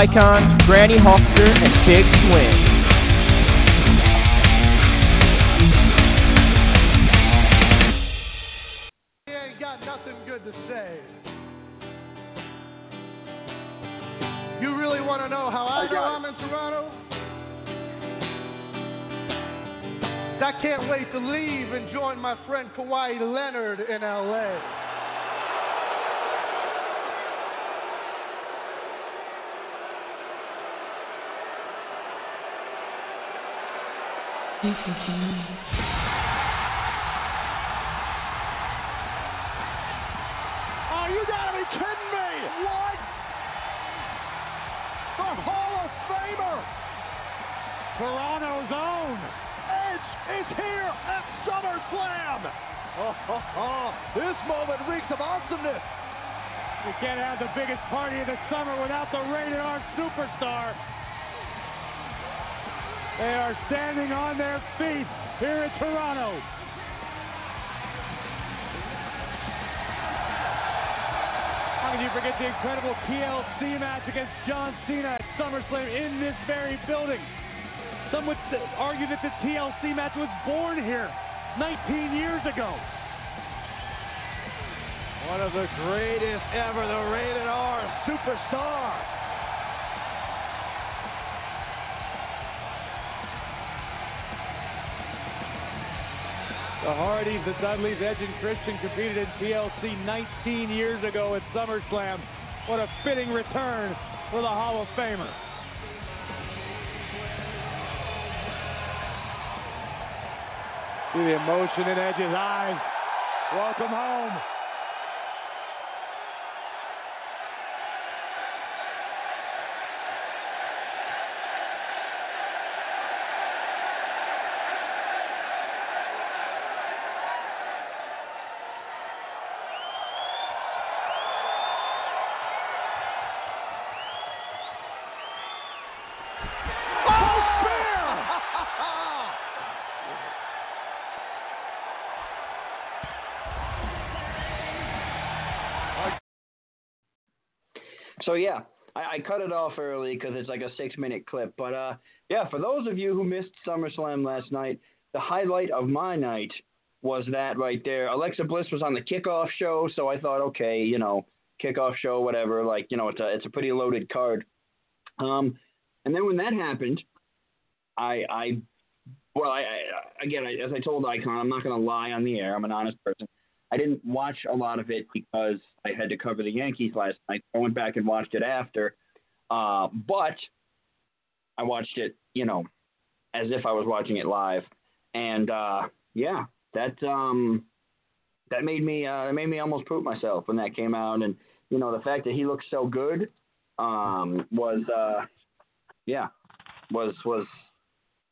Live with Icon, Granny Hawker, and Big Swing. He ain't got nothing good to say. You really want to know how I know I'm in Toronto? I can't wait to leave and join my friend Kawhi Leonard in LA. This is your night. Oh, you gotta be kidding me! What? The Hall of Famer! Toronto's own Edge is here at SummerSlam! Oh, oh, oh. This moment reeks of awesomeness! You can't have the biggest party of the summer without the rated R superstar. They are standing on their feet here in Toronto. How can you forget the incredible TLC match against John Cena at SummerSlam in this very building? Some would argue that the TLC match was born here 19 years ago. One of the greatest ever, the rated R superstar. The Hardys, the Dudleys, Edge and Christian competed in TLC 19 years ago at SummerSlam. What a fitting return for the Hall of Famer. See the emotion in Edge's eyes. Welcome home. So yeah, I, I cut it off early because it's like a six-minute clip. But uh, yeah, for those of you who missed SummerSlam last night, the highlight of my night was that right there. Alexa Bliss was on the kickoff show, so I thought, okay, you know, kickoff show, whatever. Like, you know, it's a it's a pretty loaded card. Um, and then when that happened, I I well, I, I again, I, as I told Icon, I'm not going to lie on the air. I'm an honest person. I didn't watch a lot of it because I had to cover the Yankees last night. I went back and watched it after, uh, but I watched it, you know, as if I was watching it live, and uh, yeah, that um, that made me uh, made me almost poop myself when that came out, and you know the fact that he looked so good um, was uh, yeah, was was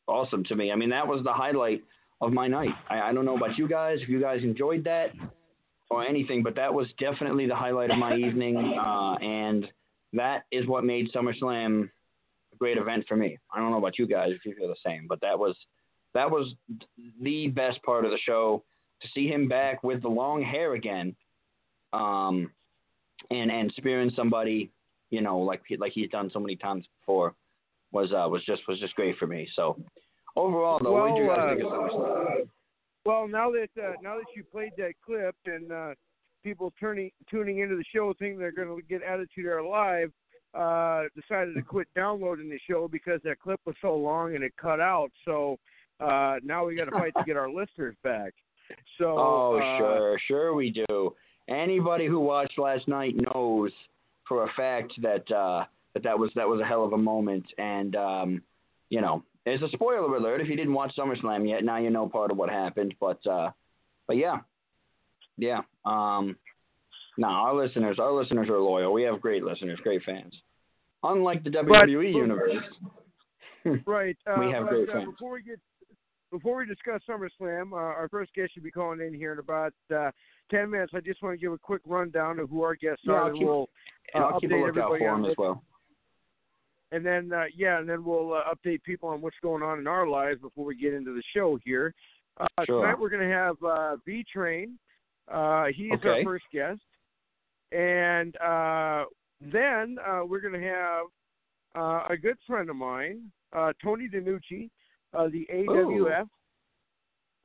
awesome to me. I mean, that was the highlight of my night. I, I don't know about you guys, if you guys enjoyed that or anything, but that was definitely the highlight of my evening, uh, and that is what made SummerSlam a great event for me. I don't know about you guys if you feel the same, but that was that was the best part of the show to see him back with the long hair again, um, and and spearing somebody, you know, like like he's done so many times before, was uh, was just was just great for me. So overall, though, what did you Well, guys uh, think of SummerSlam? Well, now that uh, now that you played that clip and uh, people turning tuning into the show thinking they're going to get Attitude Era live, uh, decided to quit downloading the show because that clip was so long and it cut out. So uh, now we got to fight to get our listeners back. So Oh, uh, sure, sure we do. Anybody who watched last night knows for a fact that uh, that that was that was a hell of a moment, and um, you know, there's a spoiler alert if you didn't watch SummerSlam yet. Now you know part of what happened, but uh, but yeah, yeah. Um, no, our listeners, our listeners are loyal. We have great listeners, great fans. Unlike the WWE universe, Right. Uh, We have but, great uh, fans. Before we get before we discuss SummerSlam, uh, our first guest should be calling in here in about uh, ten minutes. I just want to give a quick rundown of who our guests Yeah, are, I'll and keep- we'll uh, I'll keep a lookout everybody for him as well. And then uh, yeah, and then we'll uh, update people on what's going on in our lives before we get into the show here. Uh, Sure. Tonight we're going to have uh, V Train. Uh, he's Okay. our first guest, and uh, then uh, we're going to have uh, a good friend of mine, uh, Tony DiNucci, uh, the AWF.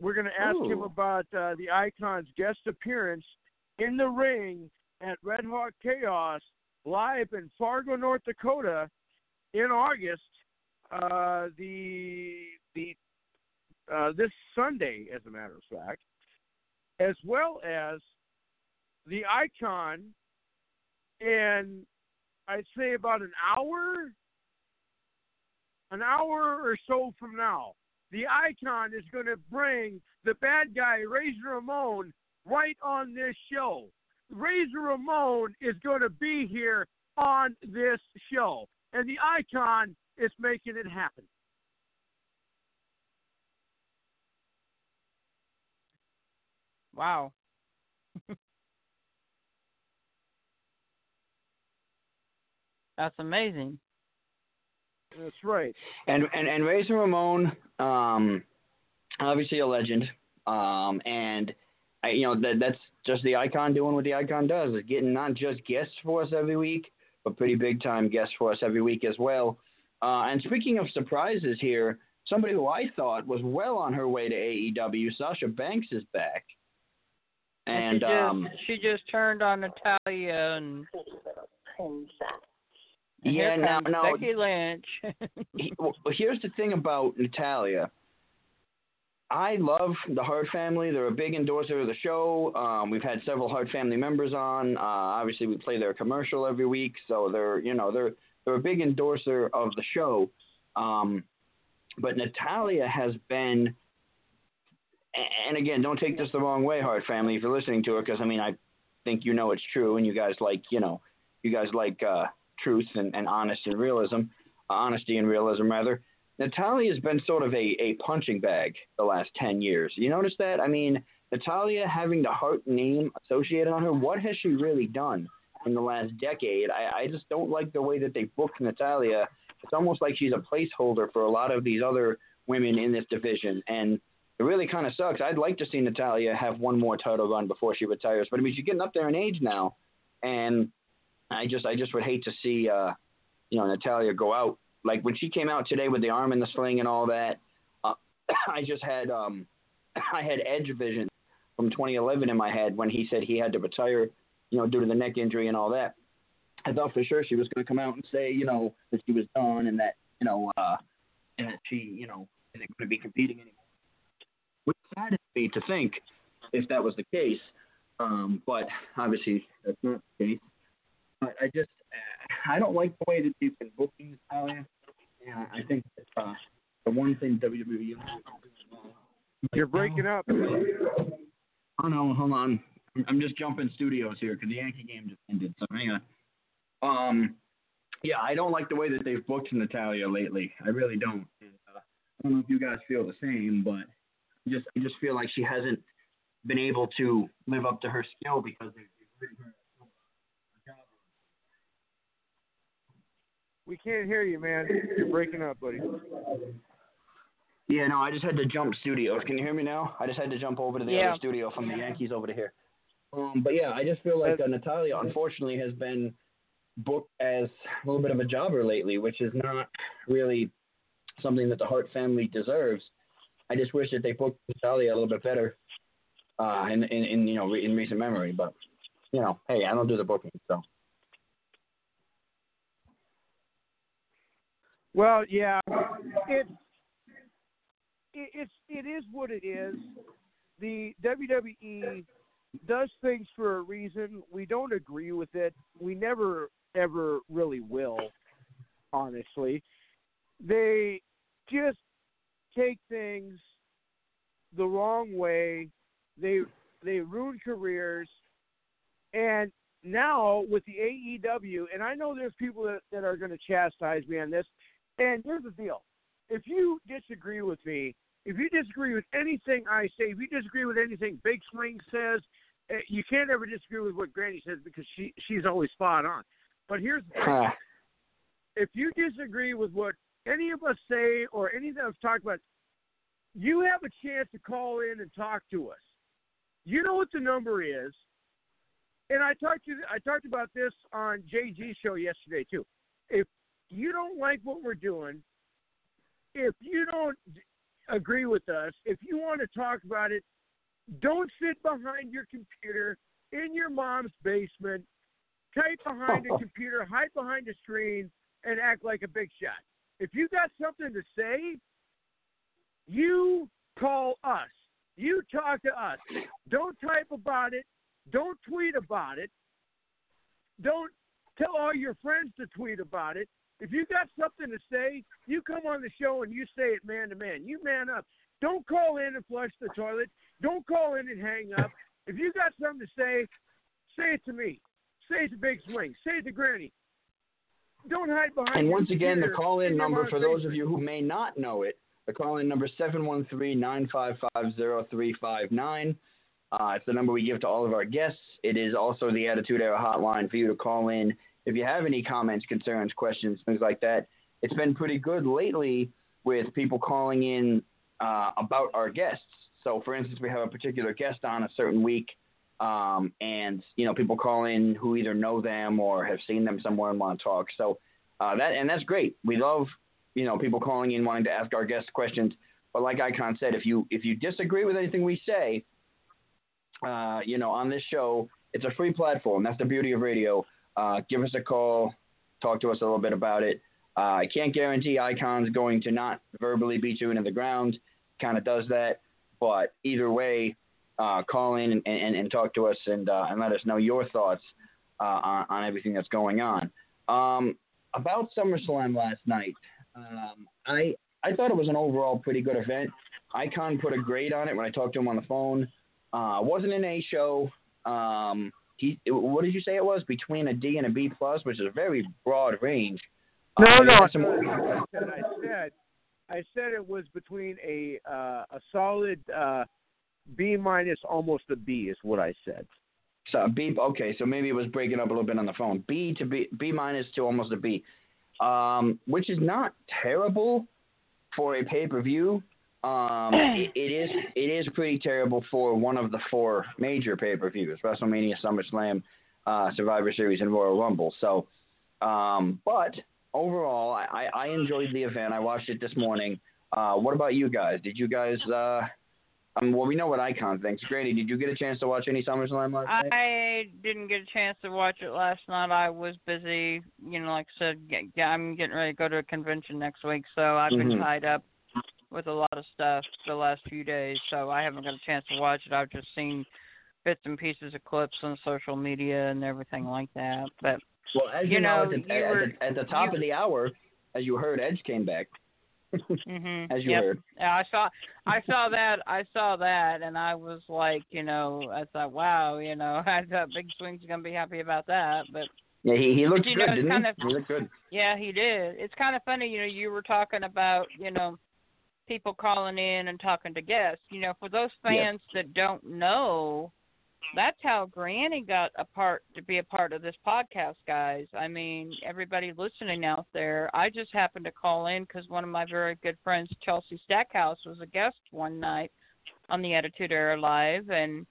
We're going to ask him about uh, the Icon's guest appearance in the ring at Red Hawk Chaos live in Fargo, North Dakota, in August. Uh, the the uh, this Sunday, as a matter of fact, as well as the Icon in I'd say about an hour, an hour or so from now. The Icon is going to bring the bad guy Razor Ramon right on this show. Razor Ramon is going to be here on this show, and the Icon is making it happen. Wow. That's amazing. That's right. And and and Razor Ramon, um, obviously a legend. Um, and I, you know that that's just the icon doing what the icon does is getting not just guests for us every week, but pretty big time guest for us every week as well. Uh, and speaking of surprises here, somebody who I thought was well on her way to AEW, Sasha Banks is back. And she just, um, she just turned on Natalya and yeah, now now Becky Lynch. well, here's the thing about Natalya. I love the Hart family. They're a big endorser of the show. Um, we've had several Hart family members on. Uh, obviously, we play their commercial every week, so they're you know they're they're a big endorser of the show. Um, but Natalya has been, and again, don't take this the wrong way, Hart family, if you're listening to her, because I mean I think you know it's true, and you guys like you know you guys like uh, truth and, and honesty and realism, uh, honesty and realism rather. Natalya has been sort of a, a punching bag the last 10 years. You notice that? I mean, Natalya having the Hart name associated on her, what has she really done in the last decade? I, I just don't like the way that they booked Natalya. It's almost like she's a placeholder for a lot of these other women in this division. And it really kind of sucks. I'd like to see Natalya have one more title run before she retires. But I mean, she's getting up there in age now. And I just I just would hate to see uh, you know Natalya go out like when she came out today with the arm in the sling and all that. Uh, I just had um, I had Edge vision from 2011 in my head when he said he had to retire, you know, due to the neck injury and all that. I thought for sure she was going to come out and say, you know, that she was done and that you know uh, and that she you know isn't going to be competing anymore. Which saddens me to think if that was the case. Um, but obviously that's not the case. But I just I don't like the way that they've been booking Natalya. And I think that, uh, the one thing WWE. You're breaking up. Oh no, hold on. I'm- just jumping studios here because the Yankee game just ended. So hang on. Um, yeah, I don't like the way that they've booked Natalya lately. I really don't. And, uh, I don't know if you guys feel the same, but I just I just feel like she hasn't been able to live up to her skill because they've they've written her a job. We can't hear you, man. You're breaking up, buddy. Yeah, no, I just had to jump studios. Can you hear me now? I just had to jump over to the Yeah. other studio from the Yankees over to here. Um, but yeah, I just feel like uh, Natalya, unfortunately, has been booked as a little bit of a jobber lately, which is not really something that the Hart family deserves. I just wish that they booked Natalya a little bit better uh, in, in, in you know in recent memory. But you know, hey, I don't do the booking, so Well, yeah, it's it, it's it is what it is. The WWE does things for a reason. We don't agree with it. We never ever really will. Honestly, they just take things the wrong way. They they ruin careers, and now with the AEW, and I know there's people that, that are going to chastise me on this. And here's the deal: if you disagree with me, if you disagree with anything I say, if you disagree with anything Big Swing says, eh, you can't ever disagree with what Granny says because she she's always spot on. But here's the thing: if you disagree with what any of us say or anything I've talked about, you have a chance to call in and talk to us. You know what the number is, and I talked to I talked about this on JG's show yesterday too. If you don't like what we're doing, if you don't agree with us, if you want to talk about it, don't sit behind your computer in your mom's basement, type behind a computer, hide behind a screen, and act like a big shot. If you got something to say, you call us. You talk to us. Don't type about it. Don't tweet about it. Don't tell all your friends to tweet about it. If you got something to say, you come on the show and you say it man to man. You man up. Don't call in and flush the toilet. Don't call in and hang up. If you got something to say, say it to me. Say it to Big Swing. Say it to Granny. Don't hide behind. And once again, the call in number for those of you who may not know it, the call in number 713-955-0359. Uh, it's the number we give to all of our guests. It is also the Attitude Era hotline for you to call in if you have any comments, concerns, questions, things like that. It's been pretty good lately with people calling in uh, about our guests. So, for instance, we have a particular guest on a certain week, um, and you know, people call in who either know them or have seen them somewhere and want to talk. So, uh, that and that's great. We love you know people calling in wanting to ask our guests questions. But like Icon said, if you if you disagree with anything we say, uh, you know, on this show, it's a free platform. That's the beauty of radio. Uh, give us a call, talk to us a little bit about it. Uh, I can't guarantee Icon's going to not verbally beat you into the ground. Kind of does that, but either way, uh, call in and, and, and talk to us and uh, and let us know your thoughts uh, on, on everything that's going on. Um, about SummerSlam last night, um, I I thought it was an overall pretty good event. Icon put a grade on it when I talked to him on the phone. Uh, wasn't an A show. Um, he, what did you say it was? Between a D and a B plus, which is a very broad range. No, Uh, no. some- I said, I said, I said it was between a uh, a solid uh, B minus, almost a B, is what I said. So B. Okay, so maybe it was breaking up a little bit on the phone. B to B, B minus to almost a B, um, which is not terrible for a pay per view. Um, it, it is it is pretty terrible for one of the four major pay per views: WrestleMania, SummerSlam, uh, Survivor Series, and Royal Rumble. So, um, but overall, I, I enjoyed the event. I watched it this morning. Uh, what about you guys? Did you guys? Uh, um, well, we know what Icon thinks. Grady, did you get a chance to watch any SummerSlam last night? I didn't get a chance to watch it last night. I was busy. You know, like I said, get, get, I'm getting ready to go to a convention next week, so I've been Mhm. tied up with a lot of stuff the last few days. So I haven't got a chance to watch it. I've just seen bits and pieces of clips on social media and everything like that. But Well, as you, You know, know, at, the, you at, the, at the top you- of the hour, as you heard, Edge came back. hmm As you yep. heard. Yeah, I saw I saw that I saw that and I was like, you know, I thought, wow, you know, I thought Big Swing's gonna be happy about that, but Yeah, he he looked you good, know, didn't kind he? of- he looked good. Yeah, he did. It's kind of funny, you know, you were talking about, you know, people calling in and talking to guests. You know, for those Yeah. fans that don't know, that's how Granny got a part to be a part of this podcast, guys. I mean, everybody listening out there, I just happened to call in because one of my very good friends, Chelsea Stackhouse, was a guest one night on the Attitude Era Live, and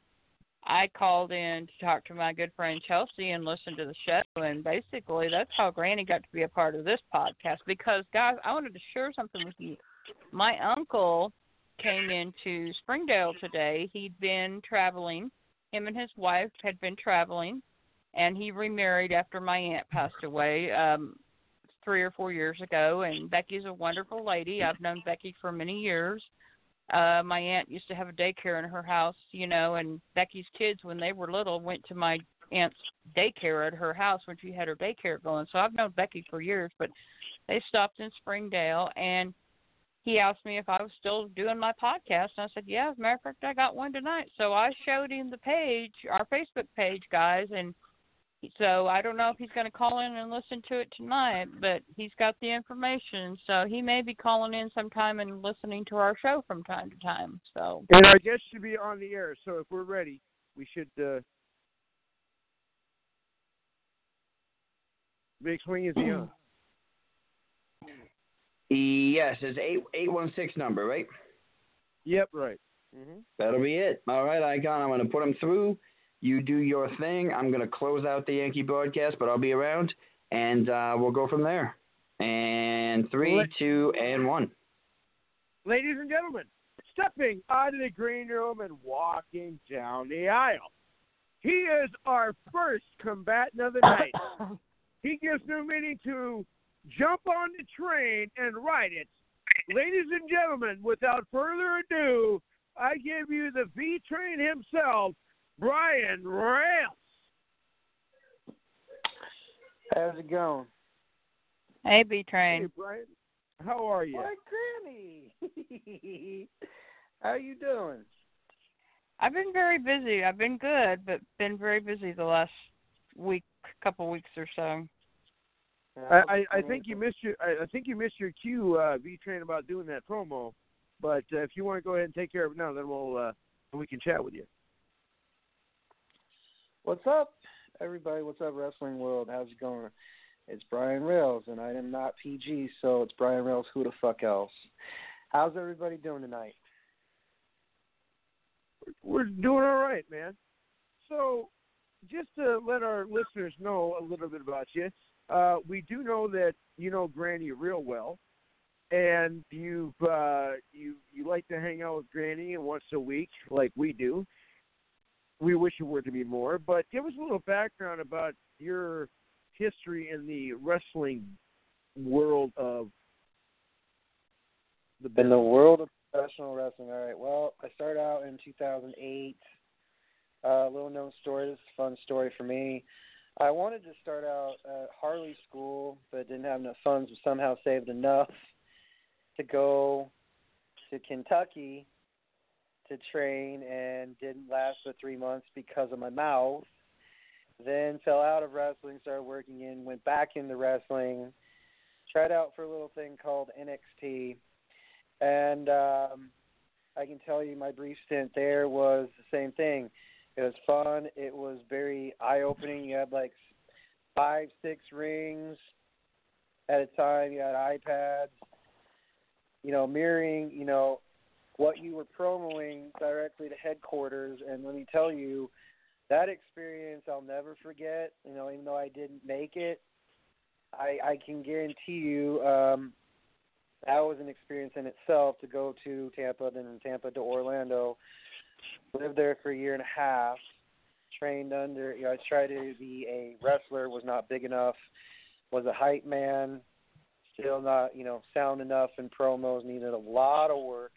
I called in to talk to my good friend Chelsea and listen to the show, and basically that's how Granny got to be a part of this podcast. Because guys, I wanted to share something with you. My uncle came into Springdale today. He'd been traveling. Him and his wife had been traveling, and he remarried after my aunt passed away um three or four years ago. And Becky's a wonderful lady. I've known Becky for many years uh my aunt used to have a daycare in her house you know and becky's kids when they were little went to my aunt's daycare at her house when she had her daycare going so i've known becky for years but they stopped in springdale and he asked me if i was still doing my podcast and i said yeah as a matter of fact i got one tonight so i showed him the page our facebook page guys and so I don't know if he's going to call in and listen to it tonight, but he's got the information, so he may be calling in sometime and listening to our show from time to time. So And our guest should be on the air, so if we're ready, we should uh Big Swing is he? Yes, it's eight eight one six number, right? Yep, right. hmm That'll be it. All right, Icon. I'm going to put him through. You do your thing. I'm going to close out the Yankee broadcast, but I'll be around, and uh, we'll go from there. And three, Let- two, and one. Ladies and gentlemen, stepping out of the green room and walking down the aisle. He is our first combatant of the night. he gives no meaning to jump on the train and ride it. Ladies and gentlemen, without further ado, I give you the V train himself, Brian Rales. How's it going? hey, B Hey, Train. Brian. How are you? My granny. How you doing? I've been very busy. I've been good, but been very busy the last week, couple weeks or so. I, I, I think you missed your I, I think you missed your cue, uh, V Train, about doing that promo. But uh, if you want to go ahead and take care of it now, then we'll uh, we can chat with you. What's up, everybody? What's up, wrestling world? How's it going? It's Brian Rails, and I am not PG, so it's Brian Rails. Who the fuck else? How's everybody doing tonight? We're doing all right, man. So, just to let our listeners know a little bit about you, uh, we do know that you know Granny real well, and you've uh, you you like to hang out with Granny once a week, like we do. We wish it were to be more, but give us a little background about your history in the wrestling world of the In the world of professional wrestling, all right. Well, I started out in 2008. A uh, little known story. This is a fun story for me. I wanted to start out at Harley School, but didn't have enough funds. But somehow saved enough to go to Kentucky to train, and didn't last for three months because of my mouth. Then fell out of wrestling, started working in, went back into wrestling. Tried out for a little thing called NXT and um, I can tell you my brief stint there was the same thing. It was fun. It was very eye opening. You had like five, six rings at a time. You had iPads. You know, mirroring. You know what you were promoting directly to headquarters. And let me tell you, that experience I'll never forget. You know, even though I didn't make it, I, I can guarantee you. Um, that was an experience in itself to go to Tampa, then Tampa to Orlando. Lived there for a year and a half. Trained under. You know, I tried to be a wrestler. Was not big enough. Was a hype man. Still not, you know, sound enough in promos. Needed a lot of work.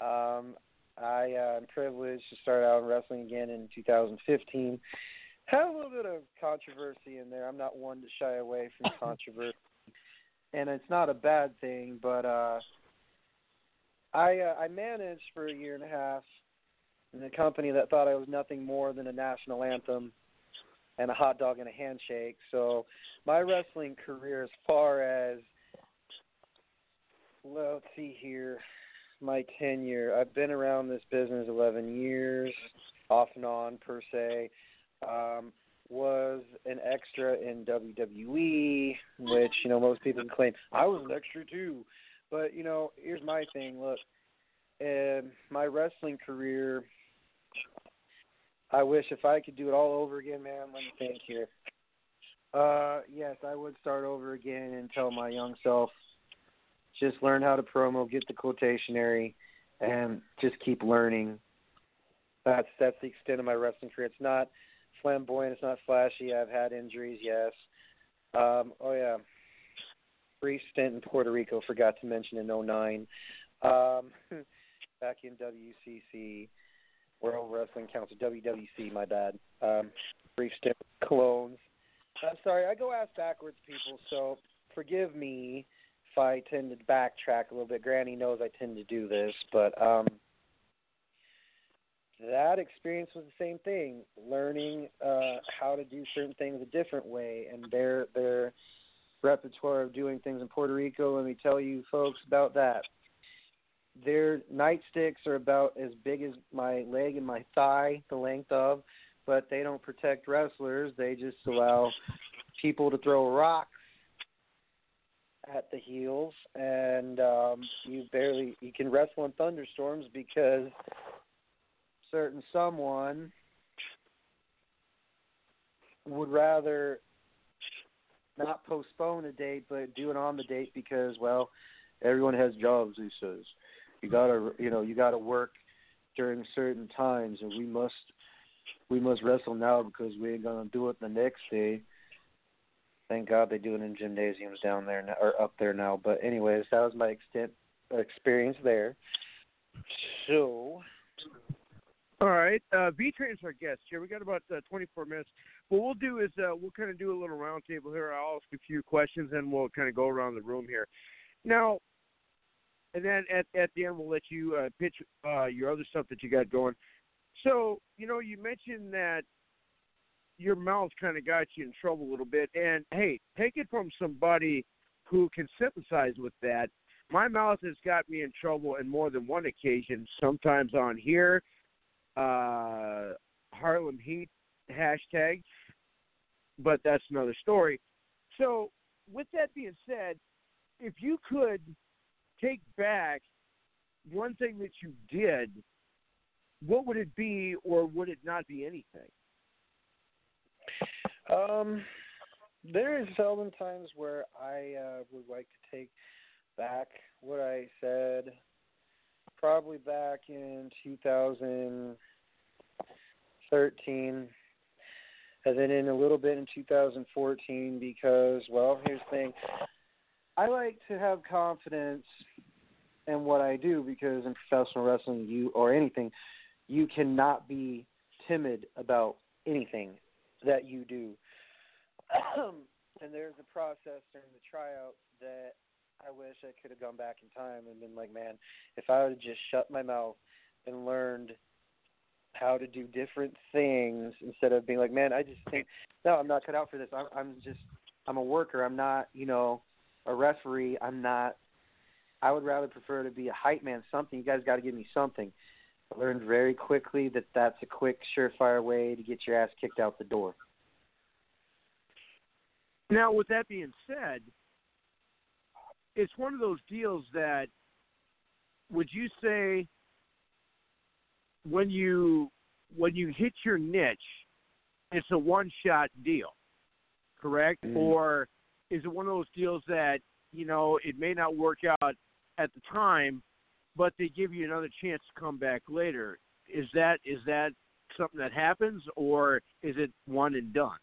Um, I uh, am privileged to start out in wrestling again in 2015. Had a little bit of controversy in there. I'm not one to shy away from controversy and it's not a bad thing. But uh, I uh, I managed for a year and a half in a company that thought I was nothing more than a national anthem. and a hot dog and a handshake. So my wrestling career, as far as let's see here, my tenure. I've been around this business 11 years, off and on per se. Um, was an extra in WWE, which you know most people claim I was an extra too. But you know, here's my thing. Look, in my wrestling career, I wish if I could do it all over again, man. Let me think here. Uh, yes, I would start over again and tell my young self, just learn how to promo, get the quotationary, and just keep learning. That's that's the extent of my wrestling career. It's not flamboyant. It's not flashy. I've had injuries, yes. Um, oh yeah, brief stint in Puerto Rico. Forgot to mention in '09. Um, back in WCC, World Wrestling Council, WWC. My bad. Um, brief stint Colognes. I'm sorry. I go ass backwards, people. So forgive me if I tend to backtrack a little bit. Granny knows I tend to do this, but um, that experience was the same thing. Learning uh, how to do certain things a different way, and their their repertoire of doing things in Puerto Rico. Let me tell you, folks, about that. Their nightsticks are about as big as my leg and my thigh, the length of, but they don't protect wrestlers. They just allow people to throw rocks at the heels, and um, you barely you can wrestle in thunderstorms because certain someone would rather not postpone a date but do it on the date because well everyone has jobs he says you gotta you know you gotta work during certain times and we must we must wrestle now because we ain't gonna do it the next day thank god they do it in gymnasiums down there now, or up there now but anyways that was my extent experience there so all right. Uh, V Train's our guest here. We got about uh, 24 minutes. What we'll do is uh, we'll kind of do a little roundtable here. I'll ask a few questions and we'll kind of go around the room here. Now, and then at at the end we'll let you uh, pitch uh, your other stuff that you got going. So you know you mentioned that your mouth kind of got you in trouble a little bit, and hey, take it from somebody who can sympathize with that. My mouth has got me in trouble in more than one occasion. Sometimes on here, uh, Harlem Heat hashtag, but that's another story. So, with that being said, if you could take back one thing that you did, what would it be, or would it not be anything? Um, there is seldom times where I uh, would like to take back what I said probably back in 2013, and then in a little bit in 2014 because, well, here's the thing. I like to have confidence in what I do because in professional wrestling, you or anything, you cannot be timid about anything that you do. and there's a process during the tryouts that I wish I could have gone back in time and been like, man, if I would have just shut my mouth and learned how to do different things instead of being like, man, I just think, no, I'm not cut out for this. I'm, I'm just, I'm a worker. I'm not, you know, a referee. I'm not. I would rather prefer to be a hype man. Something you guys got to give me something. I learned very quickly that that's a quick, surefire way to get your ass kicked out the door. Now, with that being said, it's one of those deals that would you say when you when you hit your niche, it's a one shot deal, correct? Mm. Or is it one of those deals that you know it may not work out at the time, but they give you another chance to come back later? Is that is that something that happens, or is it one and done?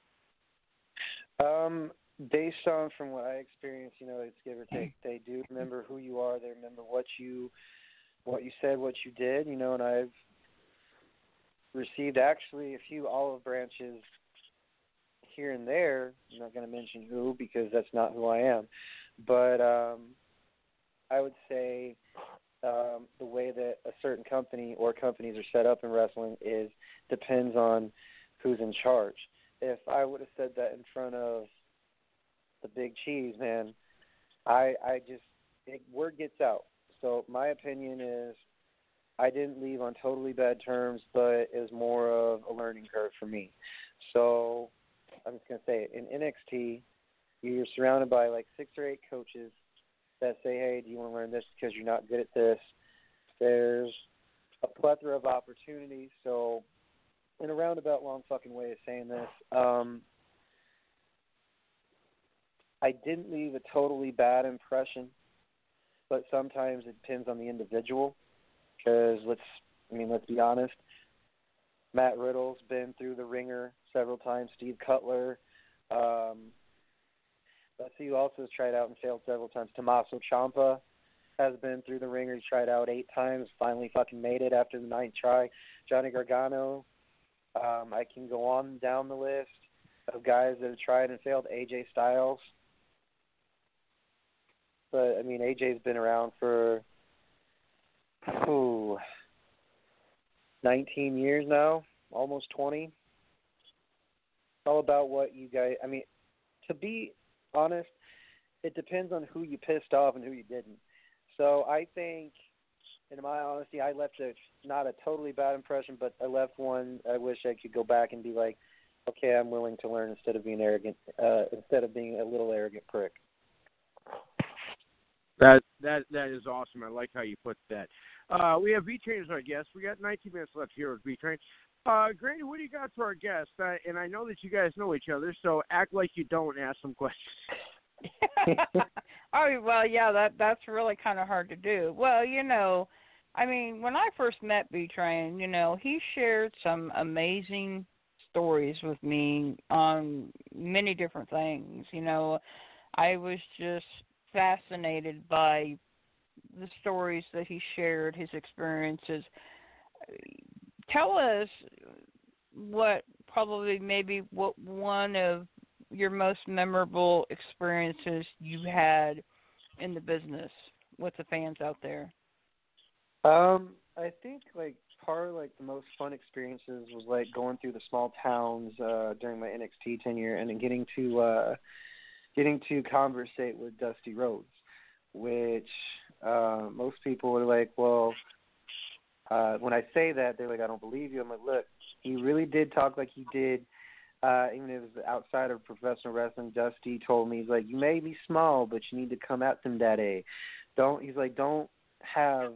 Um, based on from what I experience, you know, it's give or take. They do remember who you are. They remember what you, what you said, what you did. You know, and I've received actually a few olive branches here and there. I'm not going to mention who because that's not who I am, but um, I would say um, the way that a certain company or companies are set up in wrestling is depends on who's in charge if I would have said that in front of the big cheese, man, I I just it, word gets out. So my opinion is I didn't leave on totally bad terms, but it was more of a learning curve for me. So I'm just gonna say it. In NXT, you're surrounded by like six or eight coaches that say, "Hey, do you want to learn this because you're not good at this?" There's a plethora of opportunities. So, in a roundabout, long fucking way of saying this, um, I didn't leave a totally bad impression, but sometimes it depends on the individual. Because let's, I mean, let's be honest. Matt Riddle's been through the ringer several times. Steve Cutler. Um, let's see who else has tried out and failed several times. Tommaso Ciampa has been through the ringer. He's tried out eight times. Finally, fucking made it after the ninth try. Johnny Gargano. Um, I can go on down the list of guys that have tried and failed. AJ Styles. But I mean, AJ's been around for ooh, 19 years now, almost 20. It's all about what you guys. I mean, to be honest, it depends on who you pissed off and who you didn't. So I think, in my honesty, I left a not a totally bad impression, but I left one. I wish I could go back and be like, okay, I'm willing to learn instead of being arrogant, uh, instead of being a little arrogant prick. That that that is awesome. I like how you put that. Uh, we have V Train as our guest. We got 19 minutes left here with V Train. Uh, Granny, what do you got for our guest? Uh, and I know that you guys know each other, so act like you don't ask some questions. oh well, yeah, that that's really kind of hard to do. Well, you know, I mean, when I first met V Train, you know, he shared some amazing stories with me on many different things. You know, I was just fascinated by the stories that he shared, his experiences. Tell us what probably maybe what one of your most memorable experiences you had in the business with the fans out there. Um, I think like part of like the most fun experiences was like going through the small towns uh during my NXT tenure and then getting to uh getting to conversate with Dusty Rhodes, which uh, most people are like, well, uh, when I say that, they're like, I don't believe you. I'm like, look, he really did talk like he did. Uh, even if it was outside of professional wrestling, Dusty told me he's like, you may be small, but you need to come at them that day. Don't he's like, don't have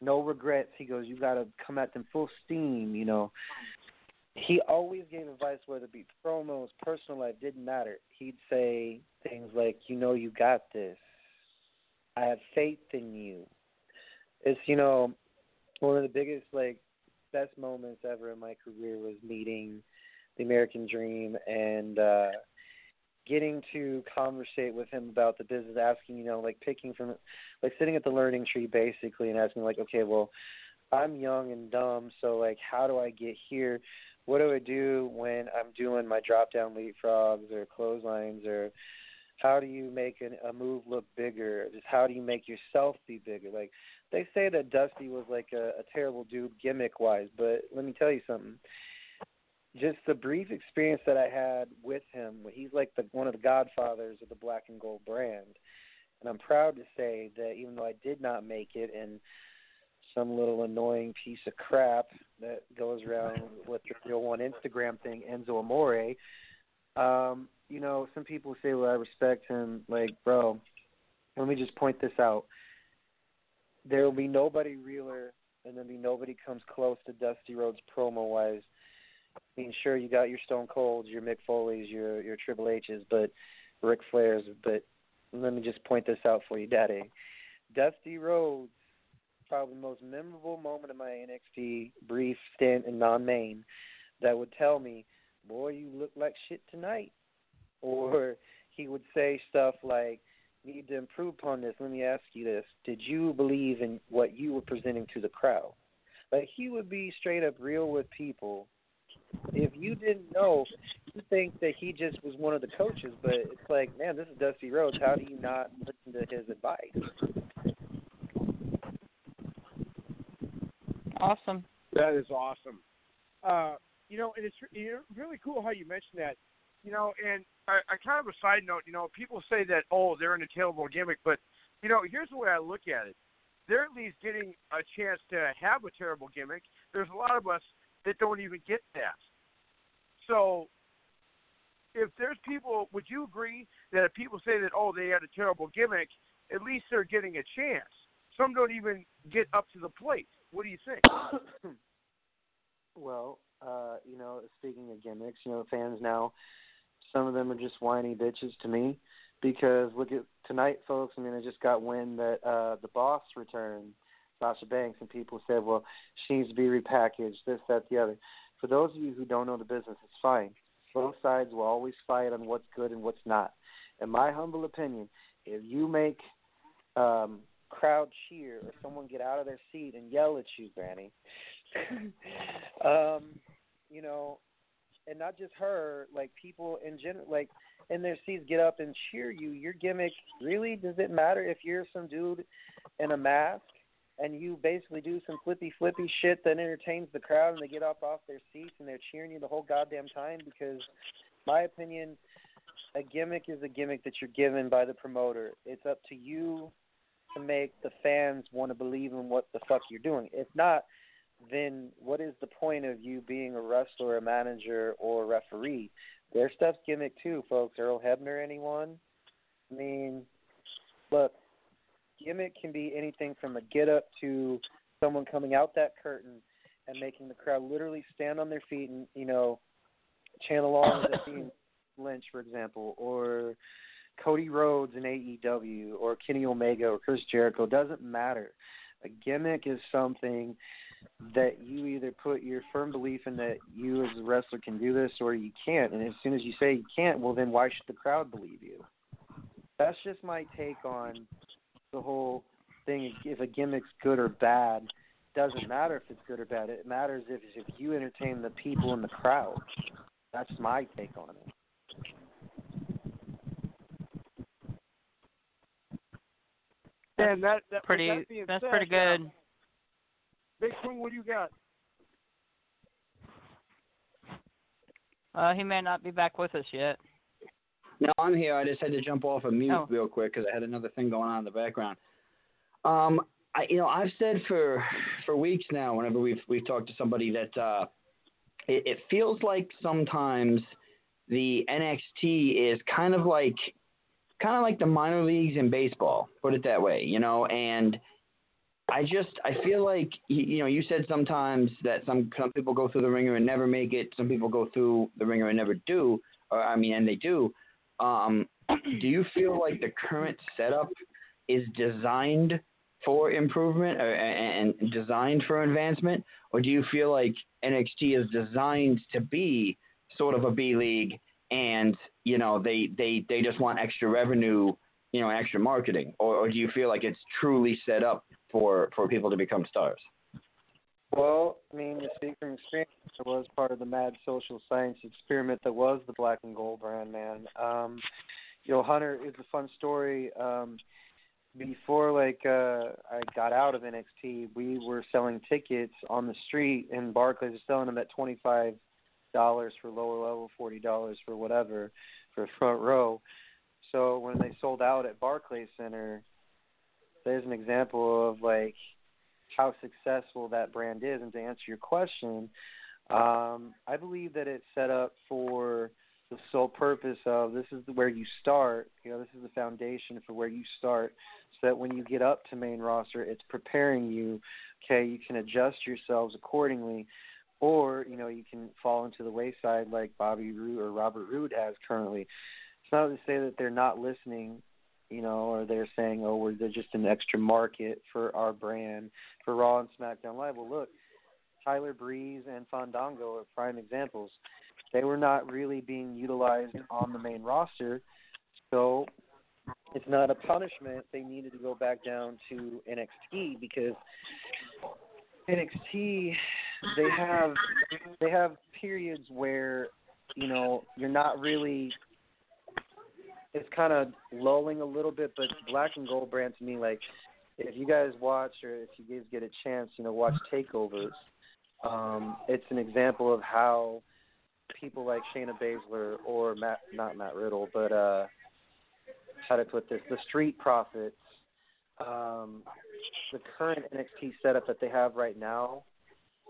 no regrets. He goes, you got to come at them full steam. You know, he always gave advice, whether it be promos, personal life, didn't matter. He'd say things like, you know, you got this. I have faith in you. It's you know one of the biggest like best moments ever in my career was meeting the American Dream and uh getting to conversate with him about the business, asking, you know, like picking from like sitting at the learning tree basically and asking like, okay, well, I'm young and dumb, so like how do I get here? What do I do when I'm doing my drop down leapfrogs or clotheslines or how do you make an, a move look bigger? Just how do you make yourself be bigger? Like they say that Dusty was like a, a terrible dude gimmick wise, but let me tell you something. Just the brief experience that I had with him, he's like the one of the godfathers of the black and gold brand. And I'm proud to say that even though I did not make it and some little annoying piece of crap that goes around with the real one Instagram thing, Enzo Amore, um, you know, some people say, well, I respect him. Like, bro, let me just point this out. There will be nobody realer, and there'll be nobody comes close to Dusty Rhodes promo wise. I mean, sure, you got your Stone Colds, your Mick Foley's, your your Triple H's, but Ric Flair's. But let me just point this out for you, Daddy. Dusty Rhodes, probably the most memorable moment of my NXT brief stint in non-main, that would tell me, "Boy, you look like shit tonight." or he would say stuff like, "Need to improve upon this. Let me ask you this: Did you believe in what you were presenting to the crowd?" Like he would be straight up real with people. If you didn't know, you think that he just was one of the coaches, but it's like, man, this is Dusty Rhodes. How do you not listen to his advice? Awesome. That is awesome. Uh, you know, and it's you know, really cool how you mentioned that. You know, and I, I kind of a side note. You know, people say that oh they're in a attainable gimmick, but you know, here's the way I look at it. They're at least getting a chance to have a terrible gimmick. There's a lot of us that don't even get that. So, if there's people, would you agree that if people say that oh they had a terrible gimmick, at least they're getting a chance? Some don't even get up to the plate. What do you think? well, uh, you know, speaking of gimmicks, you know, fans now, some of them are just whiny bitches to me because look at tonight, folks. I mean, I just got wind that uh, the boss returned, Sasha Banks, and people said, well, she needs to be repackaged, this, that, the other. For those of you who don't know the business, it's fine. Both sides will always fight on what's good and what's not. In my humble opinion, if you make um, crowd cheer or someone get out of their seat and yell at you, Granny, um, you know, and not just her, like people in general, like in their seats get up and cheer you. Your gimmick really does it matter if you're some dude in a mask and you basically do some flippy flippy shit that entertains the crowd and they get up off their seats and they're cheering you the whole goddamn time because my opinion a gimmick is a gimmick that you're given by the promoter. It's up to you to make the fans want to believe in what the fuck you're doing. If not, then what is the point of you being a wrestler, a manager, or a referee? Their stuff's gimmick too, folks. Earl Hebner, anyone? I mean, look, gimmick can be anything from a get up to someone coming out that curtain and making the crowd literally stand on their feet and you know chant along with Being Lynch, for example, or Cody Rhodes in AEW, or Kenny Omega, or Chris Jericho. Doesn't matter. A gimmick is something that you either put your firm belief in that you as a wrestler can do this or you can't. And as soon as you say you can't, well, then why should the crowd believe you? That's just my take on the whole thing. If a gimmick's good or bad, doesn't matter if it's good or bad. It matters if if you entertain the people in the crowd. That's my take on it. And that, that pretty. that being that's said, pretty good. Uh, Big Swing, what do you got? Uh, he may not be back with us yet. No, I'm here. I just had to jump off of mute Oh. real quick because I had another thing going on in the background. Um, I, you know, I've said for for weeks now, whenever we've we've talked to somebody that uh, it, it feels like sometimes the NXT is kind of like kind of like the minor leagues in baseball. Put it that way, you know, and. I just I feel like you know you said sometimes that some some people go through the ringer and never make it. Some people go through the ringer and never do. Or I mean, and they do. Um, do you feel like the current setup is designed for improvement or, and designed for advancement, or do you feel like NXT is designed to be sort of a B league and you know they they they just want extra revenue, you know, extra marketing, or, or do you feel like it's truly set up for for people to become stars? Well, I mean, to speak from experience, was part of the mad social science experiment that was the black and gold brand, man. Um, you know, Hunter is a fun story. Um, before like uh I got out of NXT, we were selling tickets on the street in Barclays, was selling them at twenty five dollars for lower level, forty dollars for whatever for front row. So when they sold out at Barclays Center, there's an example of like how successful that brand is. And to answer your question, um, I believe that it's set up for the sole purpose of this is where you start. You know, this is the foundation for where you start, so that when you get up to main roster, it's preparing you. Okay, you can adjust yourselves accordingly, or you know you can fall into the wayside like Bobby Roode or Robert Roode has currently. It's not to say that they're not listening you know, or they're saying, oh, we're they're just an extra market for our brand for Raw and SmackDown Live. Well, look, Tyler Breeze and Fandango are prime examples. They were not really being utilized on the main roster, so it's not a punishment. They needed to go back down to NXT because NXT they have they have periods where you know you're not really it's kind of lulling a little bit, but Black and Gold brand to me, like if you guys watch or if you guys get a chance, you know, watch takeovers. Um, it's an example of how people like Shayna Baszler or Matt, not Matt Riddle, but uh, how to put this, the Street Profits, um, the current NXT setup that they have right now,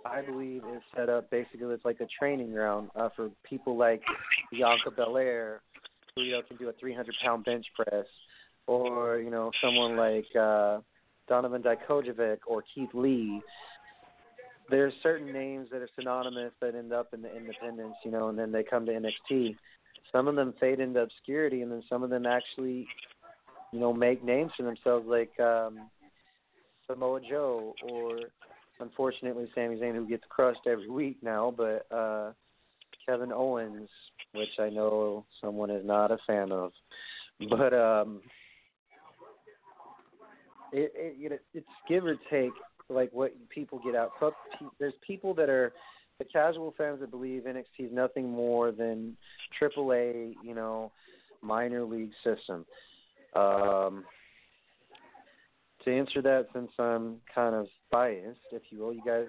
I believe is set up basically it's like a training ground uh, for people like Bianca Belair, who can do a 300 pound bench press, or you know someone like uh, Donovan Dijakovic or Keith Lee. There's certain names that are synonymous that end up in the independents, you know, and then they come to NXT. Some of them fade into obscurity, and then some of them actually, you know, make names for themselves, like um, Samoa Joe or unfortunately Sami Zayn, who gets crushed every week now, but uh, Kevin Owens, which I know someone is not a fan of, but um, it, it you know it's give or take like what people get out. There's people that are the casual fans that believe NXT is nothing more than AAA, you know, minor league system. Um, to answer that, since I'm kind of biased, if you will, you guys,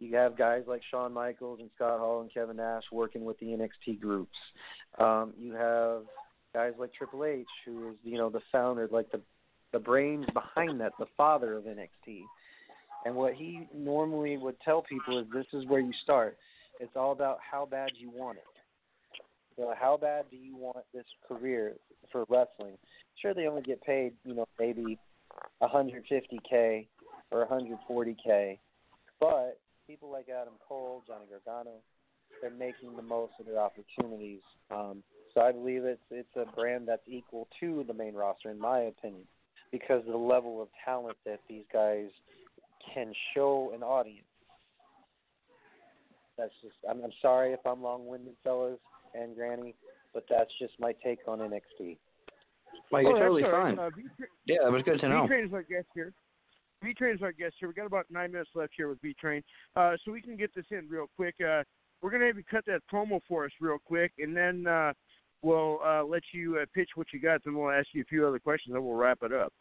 you have guys like Shawn Michaels and Scott Hall and Kevin Nash working with the NXT groups. Um, you have guys like Triple H, who is you know the founder, like the the brains behind that, the father of NXT. And what he normally would tell people is this is where you start. It's all about how bad you want it. So how bad do you want this career for wrestling? Sure, they only get paid, you know, maybe 150k or 140k, but people like Adam Cole, Johnny Gargano, they're making the most of their opportunities. Um, so I believe it's it's a brand that's equal to the main roster, in my opinion, because of the level of talent that these guys can show an audience. That's just I'm, I'm sorry if I'm long-winded, fellas and Granny, but that's just my take on NXT. Mike, you're oh, totally right. fine. Uh, yeah, that was good to know. V-Train is guest here. V-Train is our guest here. We got about nine minutes left here with B Train, uh, so we can get this in real quick. Uh, we're gonna have you cut that promo for us real quick, and then uh, we'll uh, let you uh, pitch what you got, and we'll ask you a few other questions, and we'll wrap it up.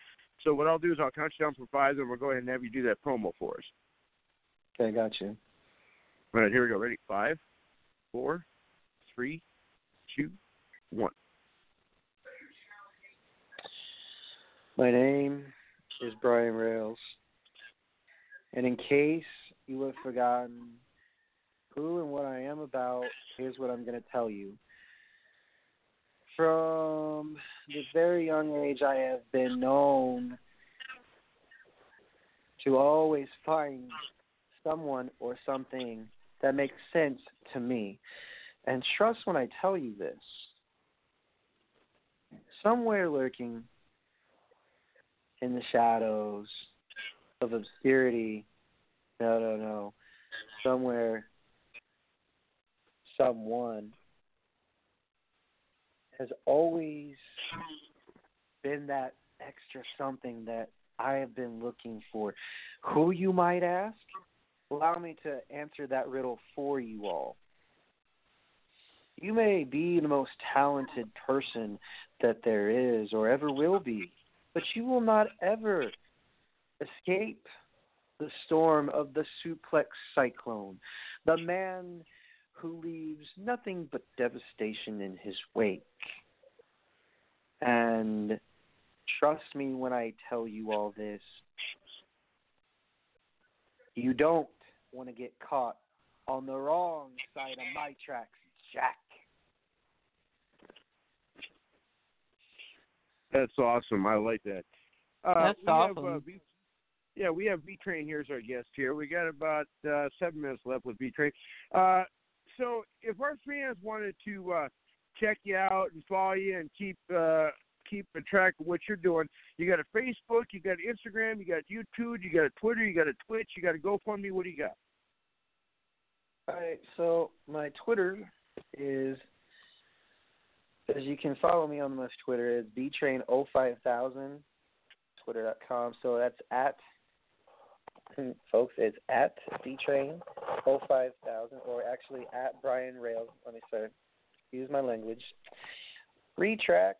So what I'll do is I'll count you down from five, and we'll go ahead and have you do that promo for us. Okay, got you. All right, here we go. Ready? Five, four, three, two, one. My name is Brian Rails. And in case you have forgotten who and what I am about, here's what I'm going to tell you. From the very young age, I have been known to always find someone or something that makes sense to me. And trust when I tell you this. Somewhere lurking in the shadows of obscurity. No, no, no. Somewhere, someone has always been that extra something that I have been looking for. Who, you might ask? Allow me to answer that riddle for you all. You may be the most talented person that there is or ever will be but you will not ever escape the storm of the suplex cyclone, the man who leaves nothing but devastation in his wake. And trust me when I tell you all this, you don't want to get caught on the wrong side of my tracks, Jack. That's awesome. I like that. Uh, That's we awesome. Have, uh, v, yeah, we have V Train here as our guest here. We got about uh, seven minutes left with V Train. Uh, so, if our fans wanted to uh, check you out and follow you and keep uh, keep a track of what you're doing, you got a Facebook, you got Instagram, you got YouTube, you got a Twitter, you got a Twitch, you got a GoFundMe. What do you got? All right. So my Twitter is as you can follow me on my Twitter. It's btrain05000, twitter.com. So that's at, folks, it's at btrain05000, or actually at Brian Rails. Let me say, use my language. Retrack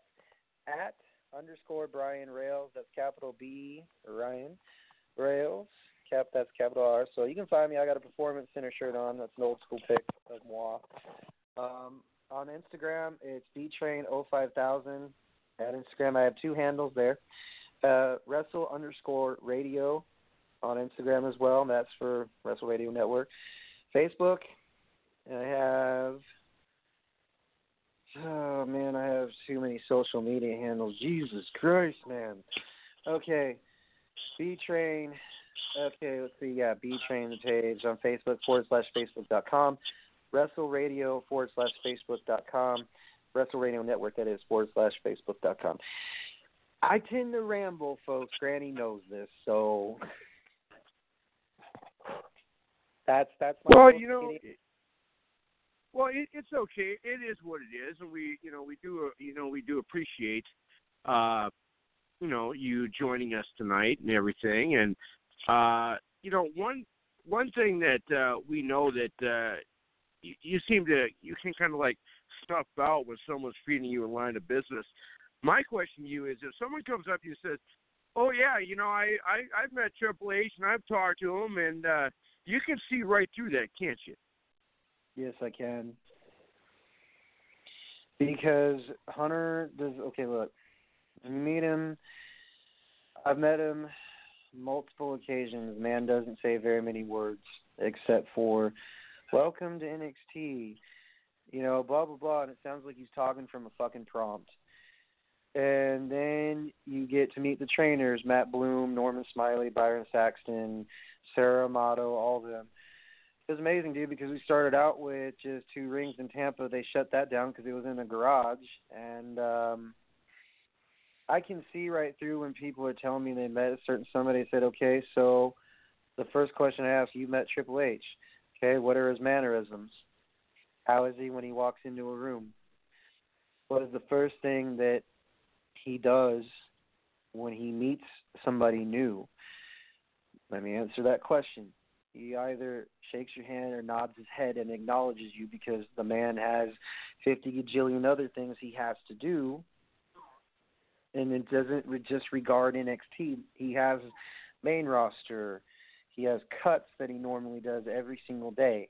at underscore Brian Rails. That's capital B, Ryan Rails. Cap. That's capital R. So you can find me. I got a Performance Center shirt on. That's an old school pic of moi. Um, on Instagram, it's btrain05000. At Instagram, I have two handles there. Uh, Wrestle underscore radio on Instagram as well. And that's for Wrestle Radio Network. Facebook, I have. Oh man, I have too many social media handles. Jesus Christ, man. Okay, B Train. Okay, let's see. Yeah, B Train page on Facebook forward slash Facebook dot com. Wrestle Radio forward slash Facebook dot com. Wrestle Radio Network that is forward slash Facebook dot com. I tend to ramble, folks. Granny knows this, so that's that's my Well, you know, well, it, it's okay. It is what it is, and we, you know, we do, you know, we do appreciate, uh, you know, you joining us tonight and everything. And uh, you know, one one thing that uh, we know that uh, you, you seem to you can kind of like snuff out when someone's feeding you a line of business. My question to you is, if someone comes up to you and says, "Oh yeah, you know, I I I've met Triple H and I've talked to him," and uh, you can see right through that, can't you? Yes, I can. Because Hunter does okay. Look, you meet him, I've met him multiple occasions. Man doesn't say very many words except for "Welcome to NXT," you know, blah blah blah, and it sounds like he's talking from a fucking prompt. And then you get to meet the trainers: Matt Bloom, Norman Smiley, Byron Saxton, Sarah Amato, all of them it was amazing, dude, because we started out with just two rings in Tampa. They shut that down because it was in a garage, and um I can see right through when people are telling me they met a certain somebody. I said, okay, so the first question I ask, you met Triple H. Okay, what are his mannerisms? How is he when he walks into a room? What is the first thing that he does when he meets somebody new? Let me answer that question he either shakes your hand or nods his head and acknowledges you because the man has 50 gajillion other things he has to do. And it doesn't just regard NXT. He has main roster. He has cuts that he normally does every single day.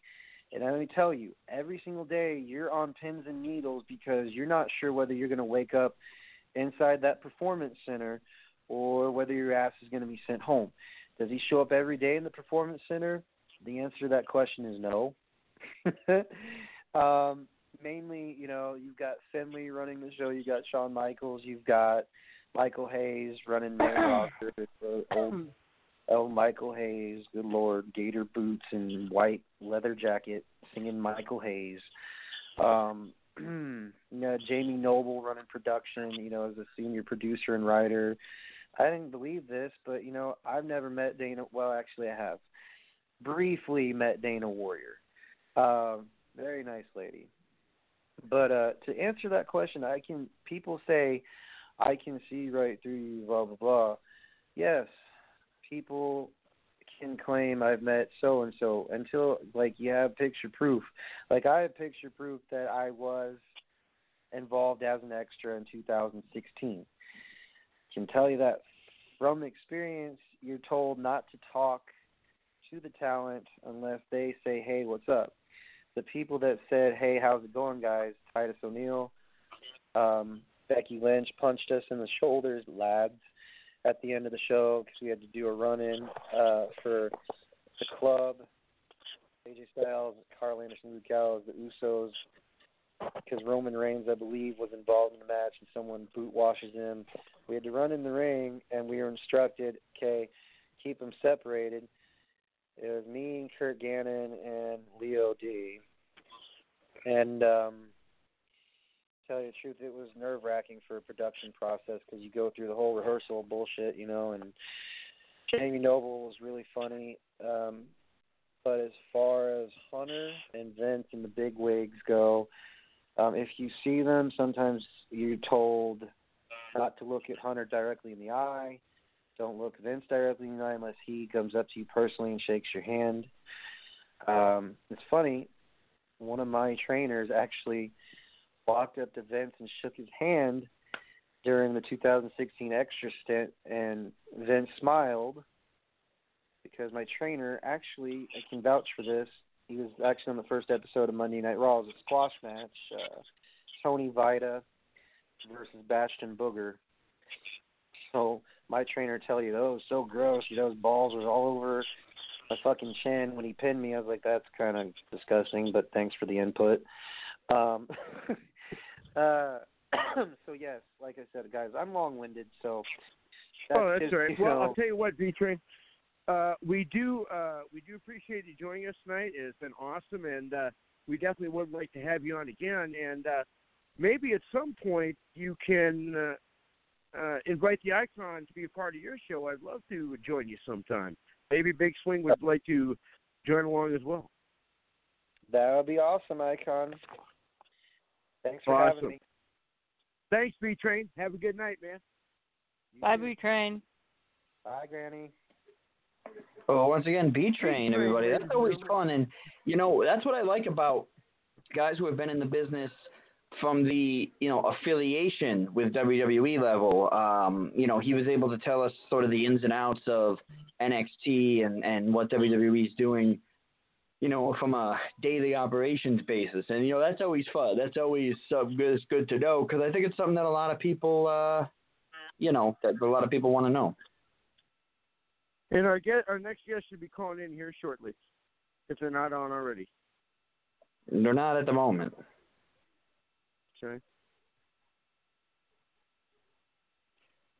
And let me tell you, every single day you're on pins and needles because you're not sure whether you're going to wake up inside that performance center or whether your ass is going to be sent home. Does he show up every day in the performance center? The answer to that question is no. um, mainly, you know, you've got Finlay running the show. You've got Shawn Michaels. You've got Michael Hayes running main roster. Old, old Michael Hayes, good lord, gator boots and white leather jacket, singing Michael Hayes. Um, you know, Jamie Noble running production. You know, as a senior producer and writer. I didn't believe this, but you know, I've never met Dana. Well, actually, I have briefly met Dana Warrior. Um, very nice lady. But uh, to answer that question, I can. People say I can see right through you. Blah blah blah. Yes, people can claim I've met so and so until like you have picture proof. Like I have picture proof that I was involved as an extra in 2016 can tell you that from experience, you're told not to talk to the talent unless they say, "Hey, what's up?" The people that said, "Hey, how's it going, guys?" Titus O'Neil, um, Becky Lynch punched us in the shoulders, lads, at the end of the show because we had to do a run-in uh, for the club. AJ Styles, Karl Anderson, Luke Gallows, the Usos, because Roman Reigns, I believe, was involved in the match and someone boot washes him. We had to run in the ring, and we were instructed, okay, keep them separated. It was me and Kurt Gannon and Leo D. And um, tell you the truth, it was nerve wracking for a production process because you go through the whole rehearsal bullshit, you know. And Jamie Noble was really funny. Um, but as far as Hunter and Vince and the big wigs go, um, if you see them, sometimes you're told not to look at Hunter directly in the eye. Don't look Vince directly in the eye unless he comes up to you personally and shakes your hand. Um, it's funny. One of my trainers actually walked up to Vince and shook his hand during the 2016 extra stint, and Vince smiled because my trainer actually I can vouch for this. He was actually on the first episode of Monday Night Raw. Was a squash match. Uh, Tony Vita versus Bastion Booger. So my trainer tell you those so gross. You know, his balls was all over my fucking chin when he pinned me. I was like, that's kind of disgusting, but thanks for the input. Um, uh, so yes, like I said, guys, I'm long-winded, so. That's oh, that's just, all right. Well, know, I'll tell you what, B Train. Uh, we do uh, we do appreciate you joining us tonight. It's been awesome, and uh, we definitely would like to have you on again. And uh, maybe at some point you can uh, uh, invite the Icon to be a part of your show. I'd love to join you sometime. Maybe Big Swing would like to join along as well. that would be awesome, Icon. Thanks for Awesome. having me. Thanks, B Train. Have a good night, man. You Bye. B Train. Bye, Granny. Well, once again, B Train, everybody. That's and always gentlemen. fun, and you know that's what I like about guys who have been in the business from the you know affiliation with WWE level. Um, you know, he was able to tell us sort of the ins and outs of NXT and and what WWE is doing. You know, from a daily operations basis, and you know that's always fun. That's always uh, good. Good to know because I think it's something that a lot of people, uh, you know, that a lot of people want to know. And our get our next guest should be calling in here shortly, if they're not on already. They're not at the moment. Okay.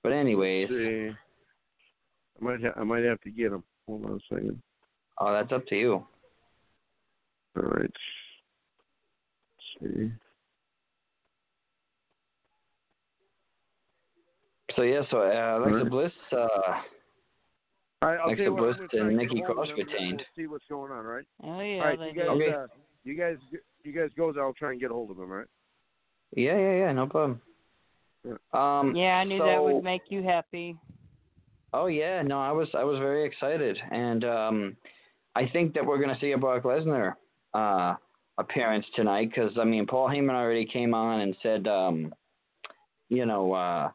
But anyways, I might ha- I might have to get them. Hold on a second. oh, that's up to you. All right. Let's see. So yeah, so uh, Alexa Right. Bliss, uh, All right, I'll tell you what, I'm Bliss gonna and and Nikki Cross of them, and then retained. See what's going on, all right? Oh yeah, all right, you guys, Okay. uh, you guys, you guys go. There I'll try and get a hold of them, right? yeah, yeah, yeah, no problem. Yeah. Um, Yeah, I knew so, that would make you happy. Oh yeah, no, I was I was very excited, and um, I think that we're gonna see a Brock Lesnar uh, appearance tonight because I mean Paul Heyman already came on and said, um, you know, uh,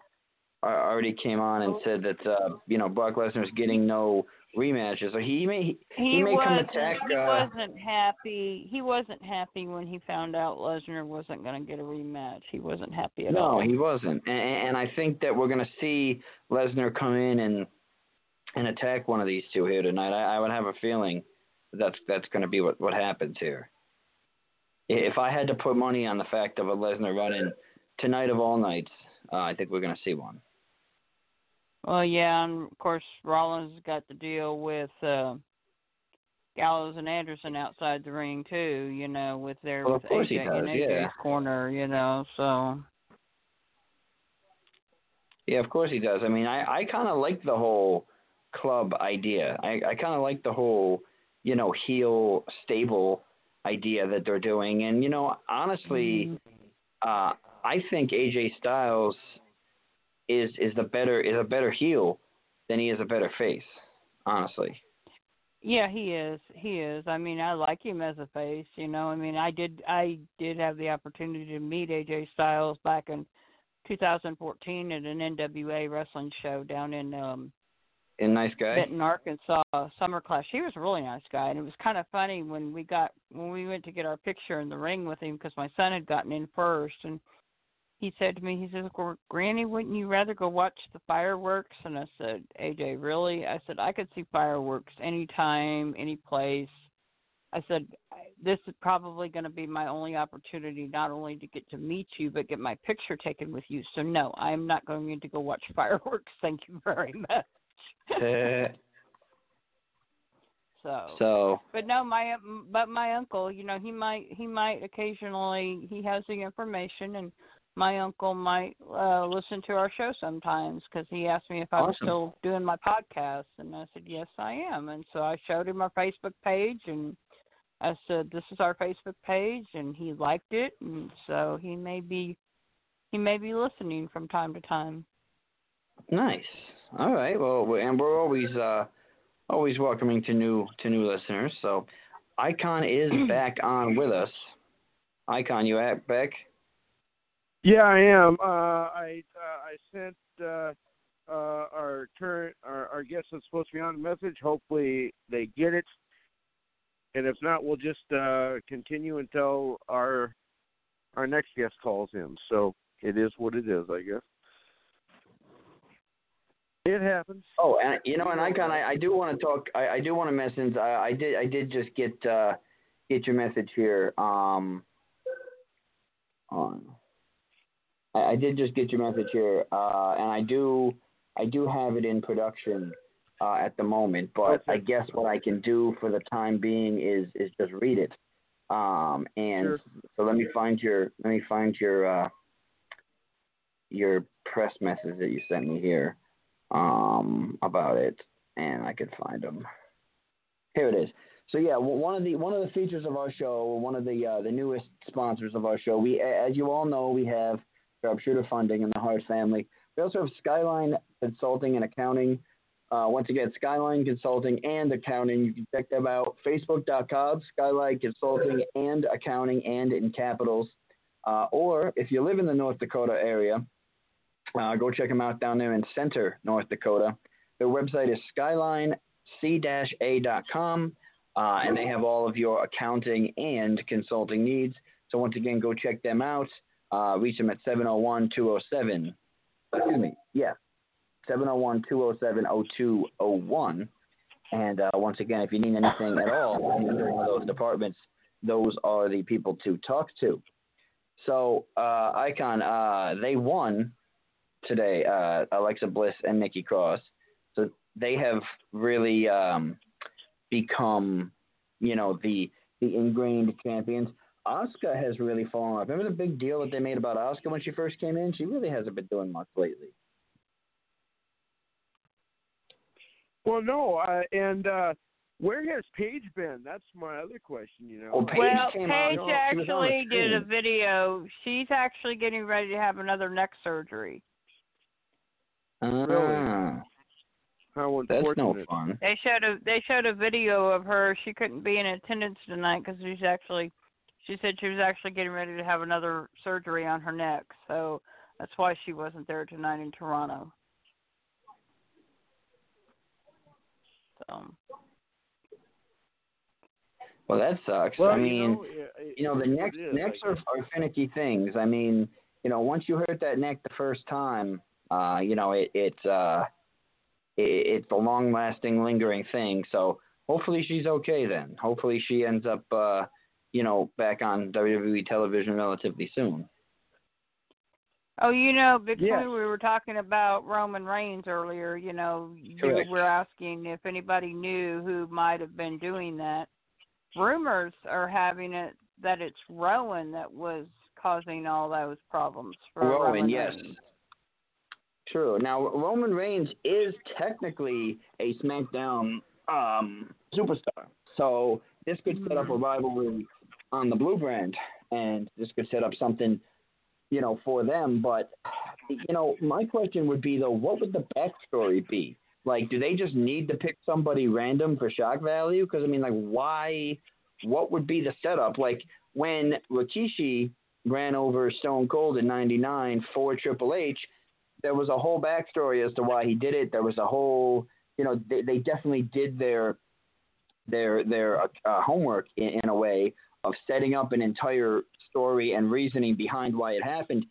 al- already came on and said that uh, you know Brock Lesnar's getting no rematches, so he may He, may come attack. he uh, wasn't happy. He wasn't happy when he found out Lesnar wasn't going to get a rematch. He wasn't happy at No, all. No, he wasn't, and, and I think that we're going to see Lesnar come in and and attack one of these two here tonight. I, I would have a feeling that's that's going to be what what happens here. If I had to put money on the fact of a Lesnar run-in tonight of all nights, uh, I think we're going to see one. Well, yeah, and of course Rollins has got to deal with uh Gallows and Anderson outside the ring too. You know, with their Well, with AJ in does, AJ's yeah. corner. You know, so Yeah, of course he does. I mean, I I kind of like the whole club idea. I I kind of like the whole you know heel stable idea that they're doing, and you know honestly. mm, uh, I think AJ Styles is is the better is a better heel than he is a better face. Honestly, Yeah, he is. He is. I mean, I like him as a face. You know, I mean, I did. I did have the opportunity to meet AJ Styles back in 2014 at an NWA wrestling show down in um a nice guy. Benton, Arkansas, Summer class. He was a really nice guy, and it was kind of funny when we got when we went to get our picture in the ring with him because my son had gotten in first, and he said to me, he says, "Gr- "Granny, wouldn't you rather go watch the fireworks?" And I said, "AJ, really?" I said, "I could see fireworks anytime, any place." I said, "This is probably going to be my only opportunity, not only to get to meet you, but get my picture taken with you. So no, I am not going to go watch fireworks. Thank you very much." So, so but no, my but my uncle, you know, he might he might occasionally he has the information, and my uncle might uh listen to our show sometimes because he asked me if I was still doing my podcast, and I said yes, I am, and so I showed him our Facebook page, and I said this is our Facebook page, and he liked it, and so he may be he may be listening from time to time. Nice. All right. Well, and we're always uh always welcoming to new to new listeners. So, Icon is back on with us. Icon, you at back? Yeah, I am. Uh, I uh, I sent uh, uh, our current our, our guest that's supposed to be on the message. Hopefully they get it, and if not, we'll just uh, continue until our our next guest calls in. So it is what it is, I guess. It happens. Oh, and you know, and Icon, I, I do want to talk. I, I do want to mention. I, I did. I did just get uh, get your message here. Um, on. I, I did just get your message here, uh, and I do. I do have it in production uh, at the moment, but Okay. I guess what I can do for the time being is is just read it. Um, and Sure. so let me find your let me find your uh, your press message that you sent me here um, about it, and I could find them. Here it is. So yeah, one of the one of the features of our show, one of the uh, the newest sponsors of our show, we as you all know, we have Sharpshooter Funding and the Hart family. We also have Skyline Consulting and Accounting. Uh, once again, Skyline Consulting and Accounting. You can check them out. Facebook.com, Skyline Consulting and Accounting, and in capitals. Uh, or if you live in the North Dakota area, uh, go check them out down there in Center, North Dakota. Their website is skyline-a.com, uh, and they have all of your accounting and consulting needs. So once again, go check them out. Uh, reach them at 701-207. Excuse me, yeah, 701-207-0201. And uh, once again, if you need anything at all in one of those departments, those are the people to talk to. So, uh, Icon, uh, they won today, uh, Alexa Bliss and Nikki Cross. So they have really um, become, you know, the the ingrained champions. Asuka has really fallen off. Remember the big deal that they made about Asuka when she first came in? She really hasn't been doing much lately. Well, no, uh, and uh, where has Paige been? That's my other question. You know. Well, Paige well, came Paige on- she on actually did a video. She's actually getting ready to have another neck surgery. Ah, How that's no fun. They showed a they showed a video of her. She couldn't be in attendance tonight because she's actually she said she was actually getting ready to have another surgery on her neck. So that's why she wasn't there tonight in Toronto. So Well, that sucks. Well, I you mean, know, it- it- you know, the it necks is, necks are, are finicky things. I mean, you know, once you hurt that neck the first time, uh, you know, it it's uh, it, it's a long lasting, lingering thing. So hopefully she's okay then. Hopefully she ends up, uh, you know, back on WWE television relatively soon. Oh, you know, Big Yes. We were talking about Roman Reigns earlier. You know, you Correct. were asking if anybody knew who might have been doing that. Rumors are having it that it's Rowan that was causing all those problems for Rowan, Roman yes. Reigns. True. Now Roman Reigns is technically a SmackDown um, superstar, so this could set up a rivalry on the Blue brand, and this could set up something, you know, for them. But you know, my question would be though, what would the backstory be? Like, do they just need to pick somebody random for shock value? Because I mean, like, why? What would be the setup? Like when Rikishi ran over Stone Cold in '99 for Triple H, there was a whole backstory as to why he did it. There was a whole, you know, they, they definitely did their their their uh, homework in, in a way of setting up an entire story and reasoning behind why it happened.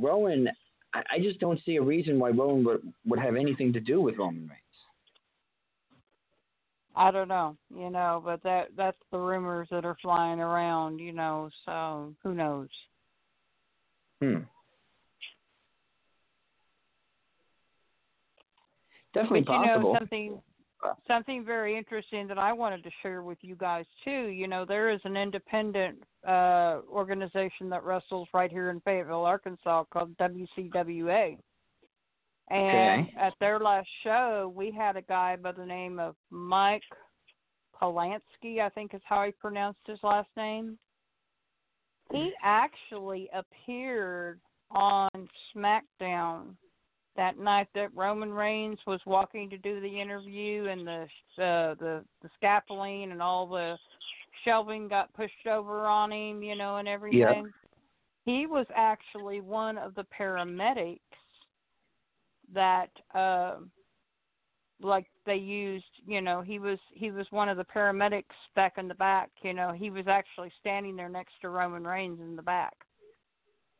Rowan, I, I just don't see a reason why Rowan would, would have anything to do with Roman Reigns. I don't know, you know, but that that's the rumors that are flying around, you know. So who knows? Hmm. Definitely but you know something something very interesting that I wanted to share with you guys too. You know, there is an independent uh organization that wrestles right here in Fayetteville, Arkansas called WCWA. And Okay. at their last show, we had a guy by the name of Mike Polanski, I think is how he pronounced his last name. He actually appeared on SmackDown that night that Roman Reigns was walking to do the interview and the uh, the the scaffolding and all the shelving got pushed over on him, you know, and everything. He was actually one of the paramedics that uh, like they used you know he was he was one of the paramedics back in the back you know he was actually standing there next to roman reigns in the back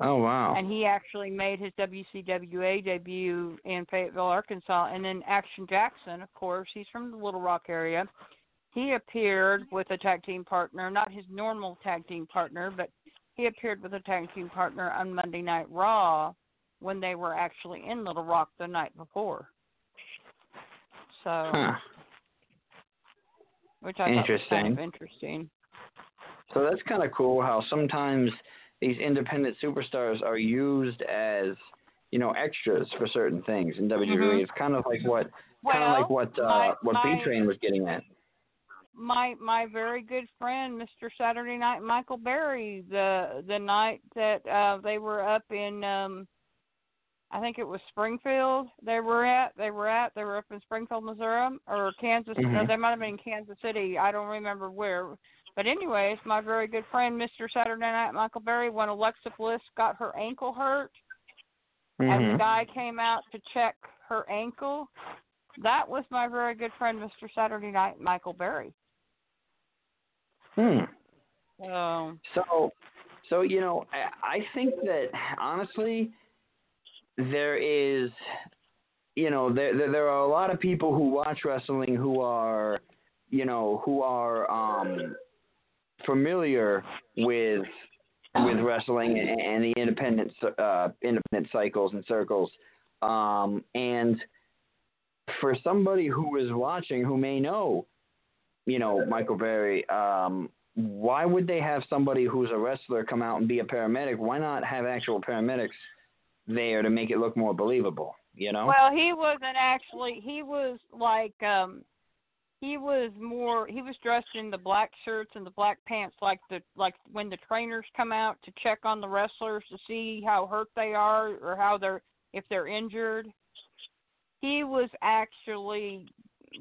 Oh wow. and he actually made his WCWA debut in Fayetteville, Arkansas. And then Action Jackson, of course, he's from the Little Rock area. He appeared with a tag team partner, not his normal tag team partner, but he appeared with a tag team partner on Monday Night Raw when they were actually in Little Rock the night before. So, Huh. which I thought was kind of Interesting. interesting. So that's kind of cool how sometimes these independent superstars are used as, you know, extras for certain things in WWE. Mhm. It's kind of like what kind of like what uh, my- what B Train was getting at. my my very good friend Mr. Saturday Night Michael Berry the the night that uh they were up in um I think it was Springfield they were at they were at they were up in Springfield Missouri or Kansas no Mhm. they might have been in Kansas City I don't remember where but anyways my very good friend Mr. Saturday Night Michael Berry when Alexa Bliss got her ankle hurt and the Mhm. guy came out to check her ankle that was my very good friend Mr. Saturday Night Michael Berry Hmm. so So, so you know, I, I think that honestly, there is, you know, there, there there are a lot of people who watch wrestling who are, you know, who are um, familiar with with wrestling and, and the independent uh, independent cycles and circles, um, and for somebody who is watching who may know you know, Michael Berry, um, why would they have somebody who's a wrestler come out and be a paramedic? Why not have actual paramedics there to make it look more believable? You know? Well, he wasn't actually. He was like, um he was more. He was dressed in the black shirts and the black pants, like the like when the trainers come out to check on the wrestlers to see how hurt they are or how they're if they're injured. He was actually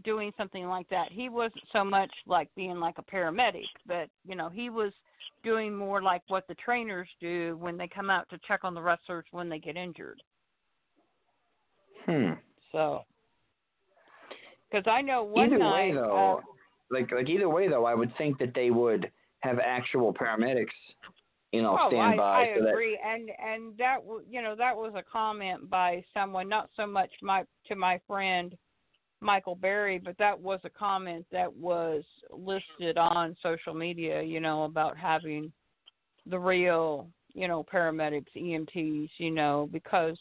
doing something like that. He wasn't so much like being like a paramedic, but you know, he was doing more like what the trainers do when they come out to check on the wrestlers when they get injured. hmm. So, because I know one Either night, way, though, uh, like like either way though, I would think that they would have actual paramedics, you know, oh, stand I, by I so that agree, and and that you know that was a comment by someone, not so much my to my friend Michael Berry, but that was a comment that was listed on social media, you know, about having the real, you know, paramedics, EMTs, you know, because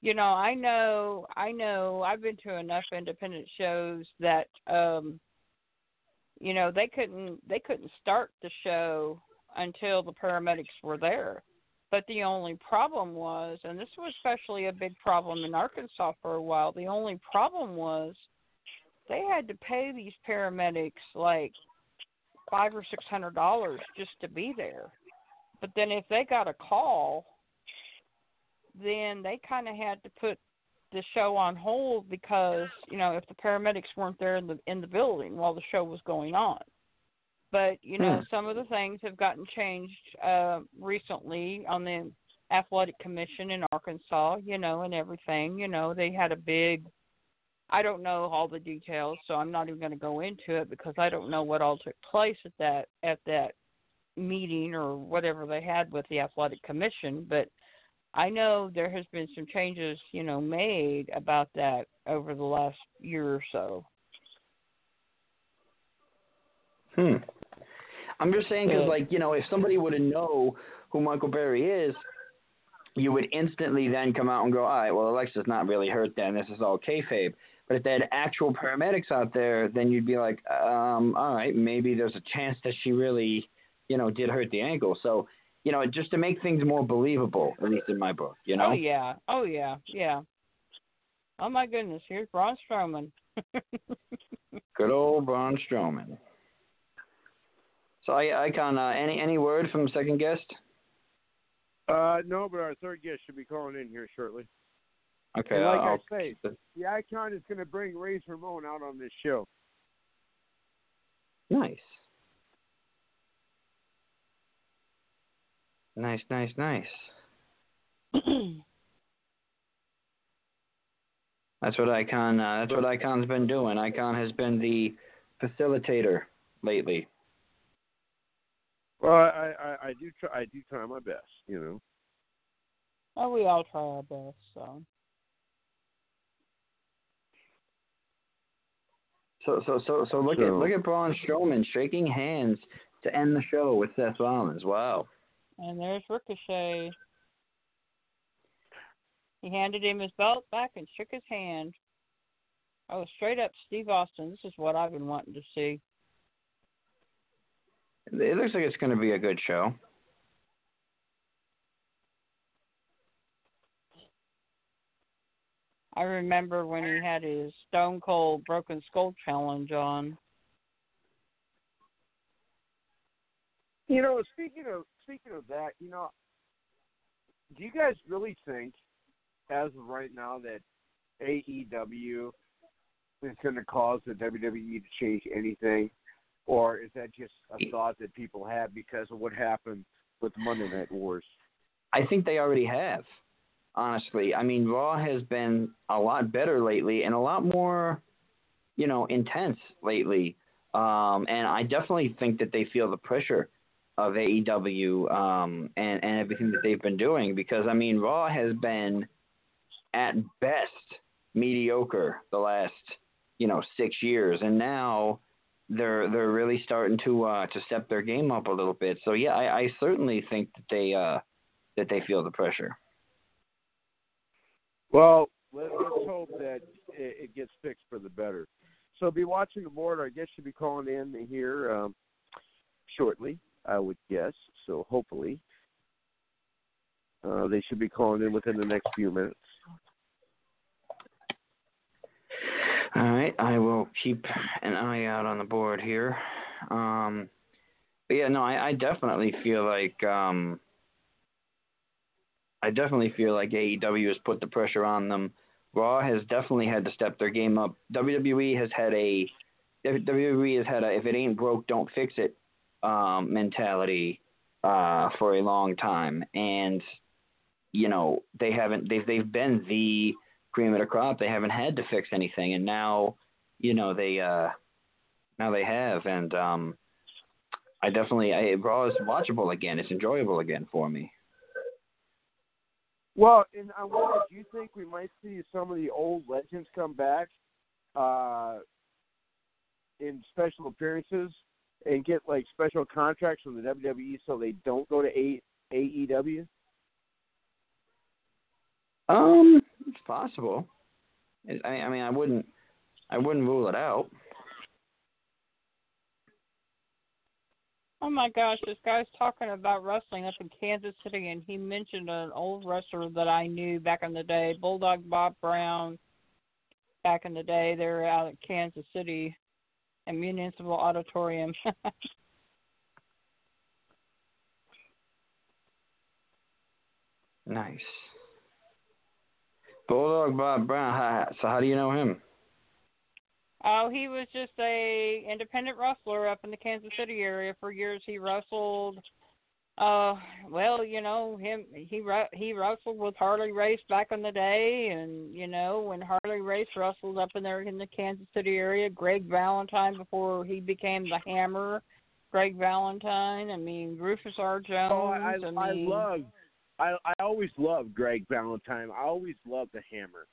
you know, I know I know I've been to enough independent shows that um you know, they couldn't they couldn't start the show until the paramedics were there. But the only problem was, and this was especially a big problem in Arkansas for a while, the only problem was they had to pay these paramedics like five or six hundred dollars just to be there. But then if they got a call, then they kind of had to put the show on hold because you know if the paramedics weren't there in the in the building while the show was going on. But you know Hmm. some of the things have gotten changed uh, recently on the athletic commission in Arkansas. You know and everything. You know they had a big. I don't know all the details, so I'm not even going to go into it because I don't know what all took place at that at that meeting or whatever they had with the athletic commission. But I know there has been some changes, you know, made about that over the last year or so. Hmm. I'm just saying because, like, you know, if somebody were to know who Michael Berry is, you would instantly then come out and go, all right, well, Alexa's not really hurt then. This is all kayfabe. But if they had actual paramedics out there, then you'd be like, um, all right, maybe there's a chance that she really, you know, did hurt the ankle. So, you know, just to make things more believable, at least in my book, you know? Oh yeah, oh yeah, yeah. Oh my goodness, here's Braun Strowman. Good old Braun Strowman. So, I, Icon, uh, any any word from second guest? Uh, no, but our third guest should be calling in here shortly. Okay, And like I'll, I say, the icon is going to bring Razor Ramon out on this show. Nice. Nice, nice, nice. That's what Icon. Uh, that's what Icon's been doing. Icon has been the facilitator lately. Well, I, I, I do try. I do try my best. You know. Well, we all try our best. So. So so so so look So- at look at Braun Strowman shaking hands to end the show with Seth Rollins. Wow. And there's Ricochet. He handed him his belt back and shook his hand. Oh, straight up Steve Austin. This is what I've been wanting to see. It looks like it's going to be a good show. I remember when he had his Stone Cold Broken Skull challenge on. You know, speaking of speaking of that, you know, do you guys really think, as of right now, that AEW is going to cause the WWE to change anything, or is that just a thought that people have because of what happened with Monday Night Wars? I think they already have. Honestly, I mean, Raw has been a lot better lately and a lot more, you know, intense lately. Um, and I definitely think that they feel the pressure of AEW um, and and everything that they've been doing because I mean, Raw has been at best mediocre the last you know six years, and now they're they're really starting to uh, to step their game up a little bit. So yeah, I, I certainly think that they uh, that they feel the pressure. Well, let, let's hope that it, it gets fixed for the better. So be watching the board. I guess you'll be calling in here um, shortly. I would guess. So hopefully, uh, they should be calling in within the next few minutes. All right, I will keep an eye out on the board here. Um, but yeah, no, I, I definitely feel like um, I definitely feel like AEW has put the pressure on them. Raw has definitely had to step their game up. WWE has had a WWE has had a if it ain't broke, don't fix it um, mentality uh, for a long time, and you know they haven't they've they've been the cream of the crop. They haven't had to fix anything, and now you know they uh, now they have, and um, I definitely I, Raw is watchable again. It's enjoyable again for me. Well, and I wonder, do you think we might see some of the old legends come back uh, in special appearances and get like special contracts from the WWE so they don't go to A- AEW? Um, it's possible. I, I mean, I wouldn't, I wouldn't rule it out. Oh my gosh, this guy's talking about wrestling up in Kansas City, and he mentioned an old wrestler that I knew back in the day, Bulldog Bob Brown. Back in the day, they were out at Kansas City, Municipal Auditorium. Nice. Bulldog Bob Brown. How, so how do you know him? Oh, he was just a independent wrestler up in the Kansas City area for years. He wrestled. Uh, well, you know him. He he wrestled with Harley Race back in the day, and you know when Harley Race wrestled up in there in the Kansas City area. Greg Valentine before he became the Hammer. Greg Valentine. I mean Rufus R. Jones. Oh, I, I, mean, love. I I always loved Greg Valentine. I always loved the Hammer.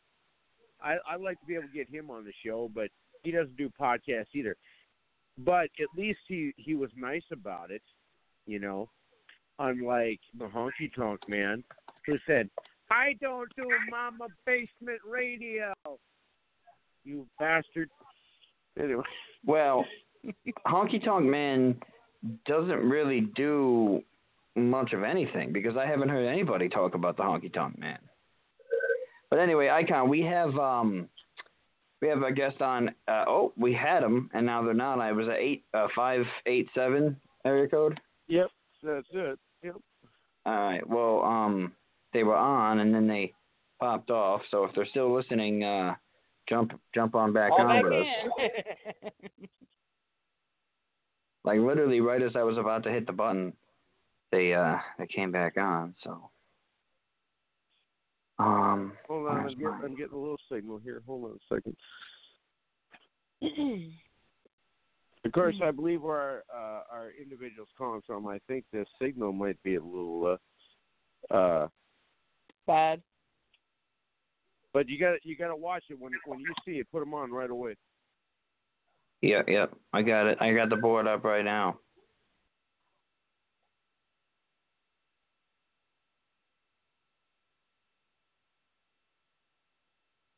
I I'd like to be able to get him on the show, but he doesn't do podcasts either. But at least he he was nice about it, you know. Unlike the honky tonk man who said, "I don't do Mama Basement Radio." You bastard. Anyway. Well, Honky Tonk Man doesn't really do much of anything because I haven't heard anybody talk about the Honky Tonk Man. But anyway, Icon, we have um, we have a guest on. Uh, oh, we had them, and now they're not. I was at eight uh, five eight seven area code. Yep, that's it. Yep. All right. Well, um, they were on, and then they popped off. So if they're still listening, uh, jump jump on back All on back with us. Like literally, right as I was about to hit the button, they uh they came back on. So Um, Hold on, I'm getting. I'm getting a little signal here. Hold on a second. Of course, I believe where our, uh, our individuals calling from, I think the signal might be a little, uh, uh, Bad. but you got you got to watch it when when you see it. Put them on right away. Yeah, yeah, I got it. I got the board up right now.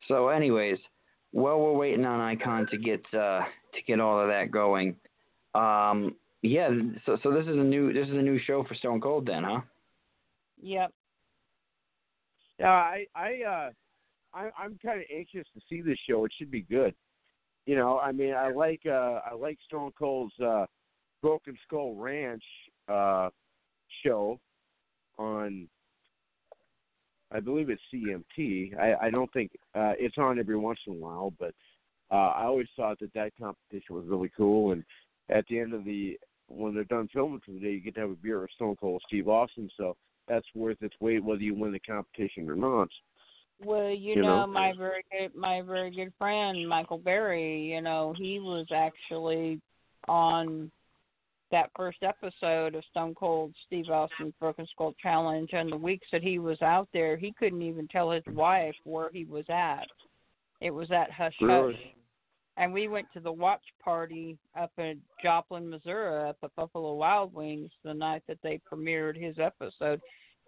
So, anyways, while we're waiting on Icon to get uh, to get all of that going, um, yeah. So, so this is a new this is a new show for Stone Cold, then, huh? Yep. Yeah, I I uh, I I'm kind of anxious to see this show. It should be good. You know, I mean, I like uh, I like Stone Cold's uh, Broken Skull Ranch uh, show on I believe it's CMT. I, I don't think uh, it's on every once in a while, but uh, I always thought that that competition was really cool. And at the end of the when they're done filming for the day, you get to have a beer with Stone Cold Steve Austin. So that's worth its weight, whether you win the competition or not. Well, you, You know, know? my very good my very good friend Michael Berry, you know, he was actually on that first episode of Stone Cold Steve Austin's Broken Skull Challenge and the weeks that he was out there he couldn't even tell his wife where he was at. It was at Hush Really? Hush. And we went to the watch party up in Joplin, Missouri, up at Buffalo Wild Wings the night that they premiered his episode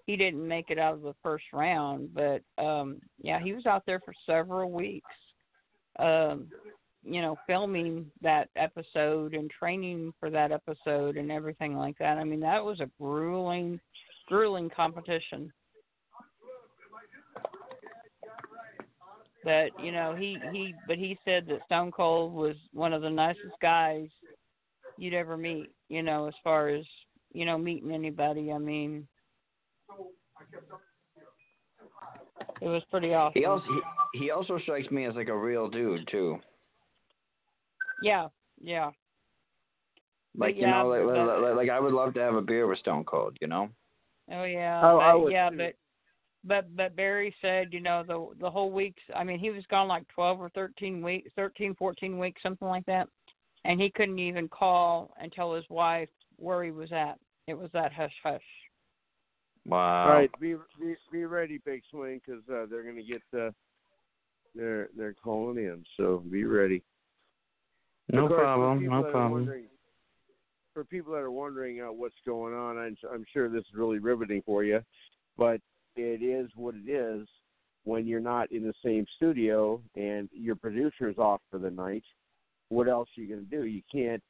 he didn't make it out of the first round, but um yeah, he was out there for several weeks. Um you know, filming that episode and training for that episode and everything like that. I mean, that was a grueling grueling competition. But, you know, he he but he said that Stone Cold was one of the nicest guys you'd ever meet, you know, as far as, you know, meeting anybody. I mean, it was pretty awesome. He also he, he also strikes me as like a real dude too. yeah, yeah. Like you yeah, know, like, but- like, like I would love to have a beer with Stone Cold. You know. Oh yeah, Oh, I would yeah, too. but but but Barry said, you know, the the whole weeks. I mean, he was gone like twelve or thirteen weeks, thirteen, fourteen weeks, something like that, and he couldn't even call and tell his wife where he was at. It was that hush hush. Wow. All right, be be, be ready, Big Swing, because uh, they're going to get uh, they're they're calling in. So be ready. No course, problem. No problem. For people that are wondering uh, what's going on, I'm, I'm sure this is really riveting for you, but it is what it is when you're not in the same studio and your producer's off for the night. What else are you going to do? You can't,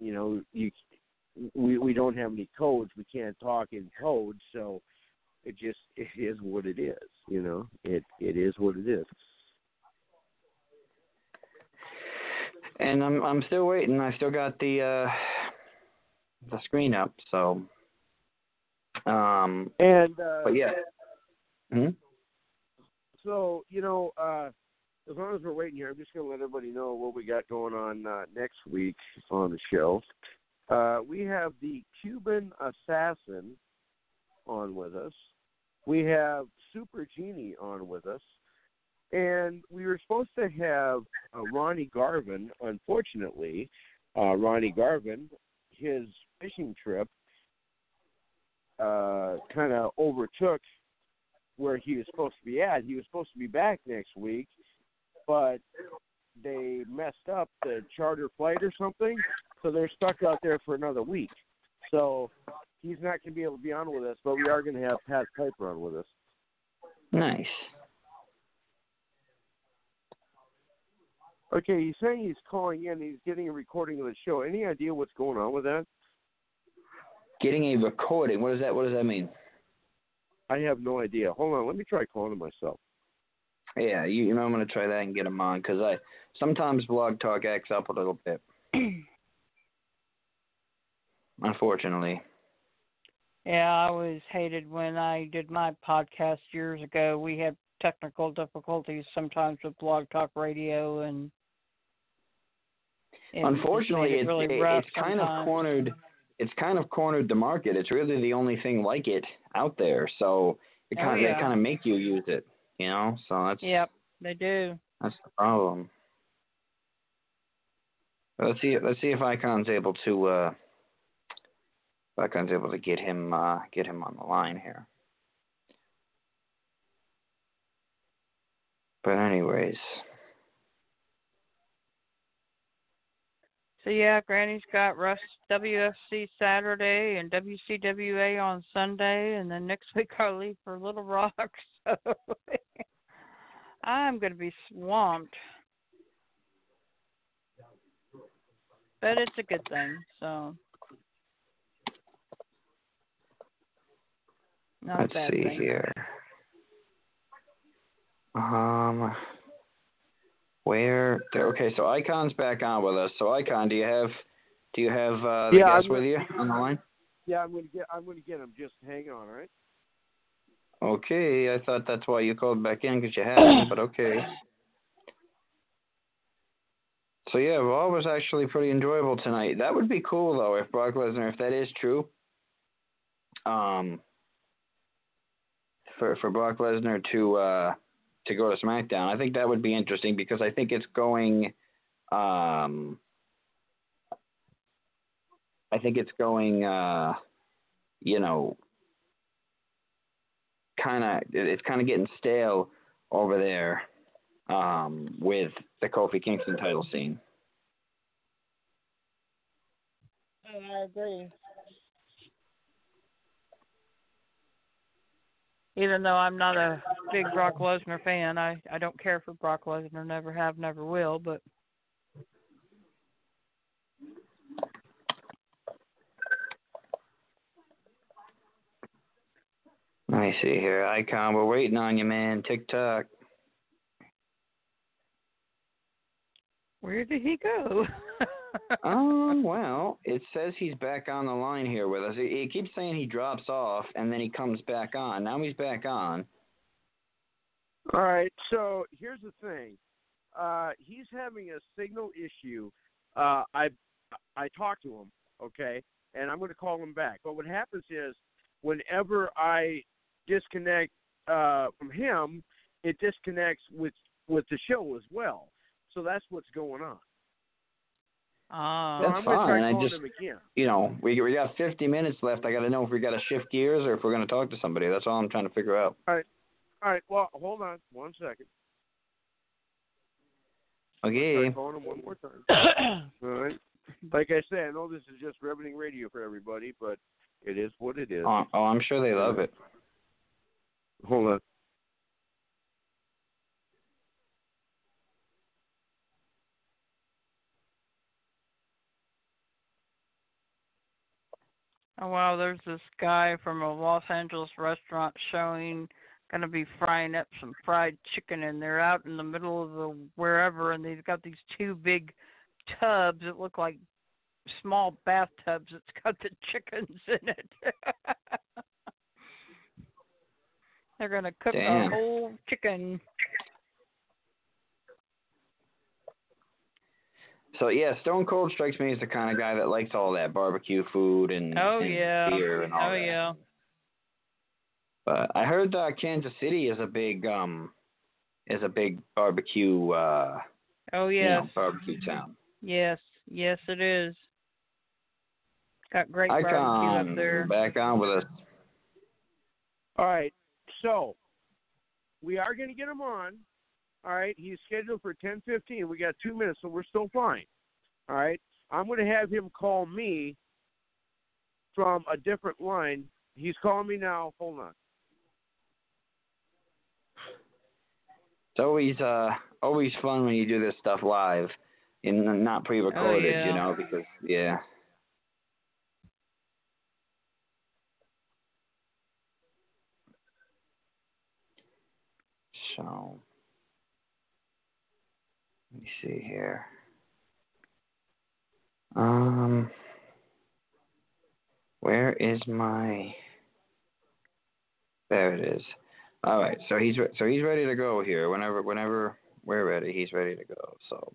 you know, you we we don't have any codes. We can't talk in code, so it just it is what it is. You know, it it is what it is. And I'm I'm still waiting. I still got the uh the screen up. So. Um. And uh, But yeah. Hmm? So, you know, uh, as long as we're waiting here, I'm just going to let everybody know what we got going on uh, next week on the show. Uh, we have the Cuban Assassin on with us. We have Super Genie on with us. And we were supposed to have uh, Ronnie Garvin. Unfortunately, uh, Ronnie Garvin, his fishing trip uh, kind of overtook where he was supposed to be at. He was supposed to be back next week, but they messed up the charter flight or something, so they're stuck out there for another week. So he's not going to be able to be on with us, but we are going to have Pat Piper on with us. Nice. Okay, he's saying he's calling in. He's getting a recording of the show. Any idea what's going on with that? Getting a recording. What does that What does that mean? I have no idea. Hold on, let me try calling him myself. Yeah, you, you know I'm gonna try that and get them on because I sometimes Blog Talk acts up a little bit. Unfortunately. Yeah, I always hated when I did my podcast years ago. We had technical difficulties sometimes with Blog Talk Radio, and it just Unfortunately, it it's really it- rough it's kind of cornered. It's kind of cornered the market. It's really the only thing like it out there. So they Oh, kind of yeah. they kind of make you use it, you know. So that's Yep, they do. that's the problem. But let's see. Let's see if Icon's able to. uh if Icon's able to get him uh get him on the line here. But anyways, So yeah, Granny's got Russ WFC Saturday and WCWA on Sunday, and then next week I leave for Little Rock. So I'm gonna be swamped, but it's a good thing. So not let's see thing. here. Um, where? there- Okay, so Icon's back on with us. So Icon, do you have do you have uh, the Yeah, guest with you on the line? Yeah, I'm gonna get. I'm gonna get him. Just hang on, all right? Okay, I thought that's why you called back in because you had me, but okay. So yeah, Raw was actually pretty enjoyable tonight. That would be cool though if Brock Lesnar, if that is true. Um, for for Brock Lesnar to uh to go to SmackDown, I think that would be interesting because I think it's going. Um, I think it's going. Uh, you know, kind of it's kind of getting stale over there um, with the Kofi Kingston title scene. I agree. Even though I'm not a big Brock Lesnar fan, I I don't care for Brock Lesnar. Never have, never will. But Let me see here, Icon. We're waiting on you, man. TikTok. where did he go? um, well, it says he's back on the line here with us. He, he keeps saying he drops off and then he comes back on. Now he's back on. All right. So here's the thing. Uh, he's having a signal issue. Uh, I I talked to him, okay, and I'm going to call him back. But what happens is, whenever I disconnect uh, from him, it disconnects with with the show as well. So that's what's going on. Ah, That's I'm going to try fine. I just- You know, we we got 50 minutes left. I got to know if we got to shift gears or if we're going to talk to somebody. That's all I'm trying to figure out. All right. Well, hold on one second. Okay. Try calling him one more time. All right. Like I said, I know this is just riveting radio for everybody, but it is what it is. Oh, oh, I'm sure they love it. Hold on. oh wow, there's this guy from a Los Angeles restaurant showing gonna be frying up some fried chicken and they're out in the middle of the wherever and they've got these two big tubs that look like small bathtubs that's got the chickens in it. They're gonna cook Damn. a whole chicken. So yeah, Stone Cold strikes me as the kind of guy that likes all that barbecue food and, Oh and yeah. beer and all oh that. yeah. But I heard uh, Kansas City is a big um is a big barbecue uh Oh you know, barbecue town. Yes. Yes it is. Got great barbecue up there. back on with us. All right. So we are going to get him on. All right. He's scheduled for ten fifteen. We got two minutes, so we're still fine. All right. I'm going to have him call me from a different line. He's calling me now. Hold on. It's always uh always fun when you do this stuff live and not pre-recorded, Oh, yeah. you know, because yeah. So let me see here. Um, where is my? There it is. All right, so he's re- so he's ready to go here. Whenever whenever we're ready, he's ready to go. So,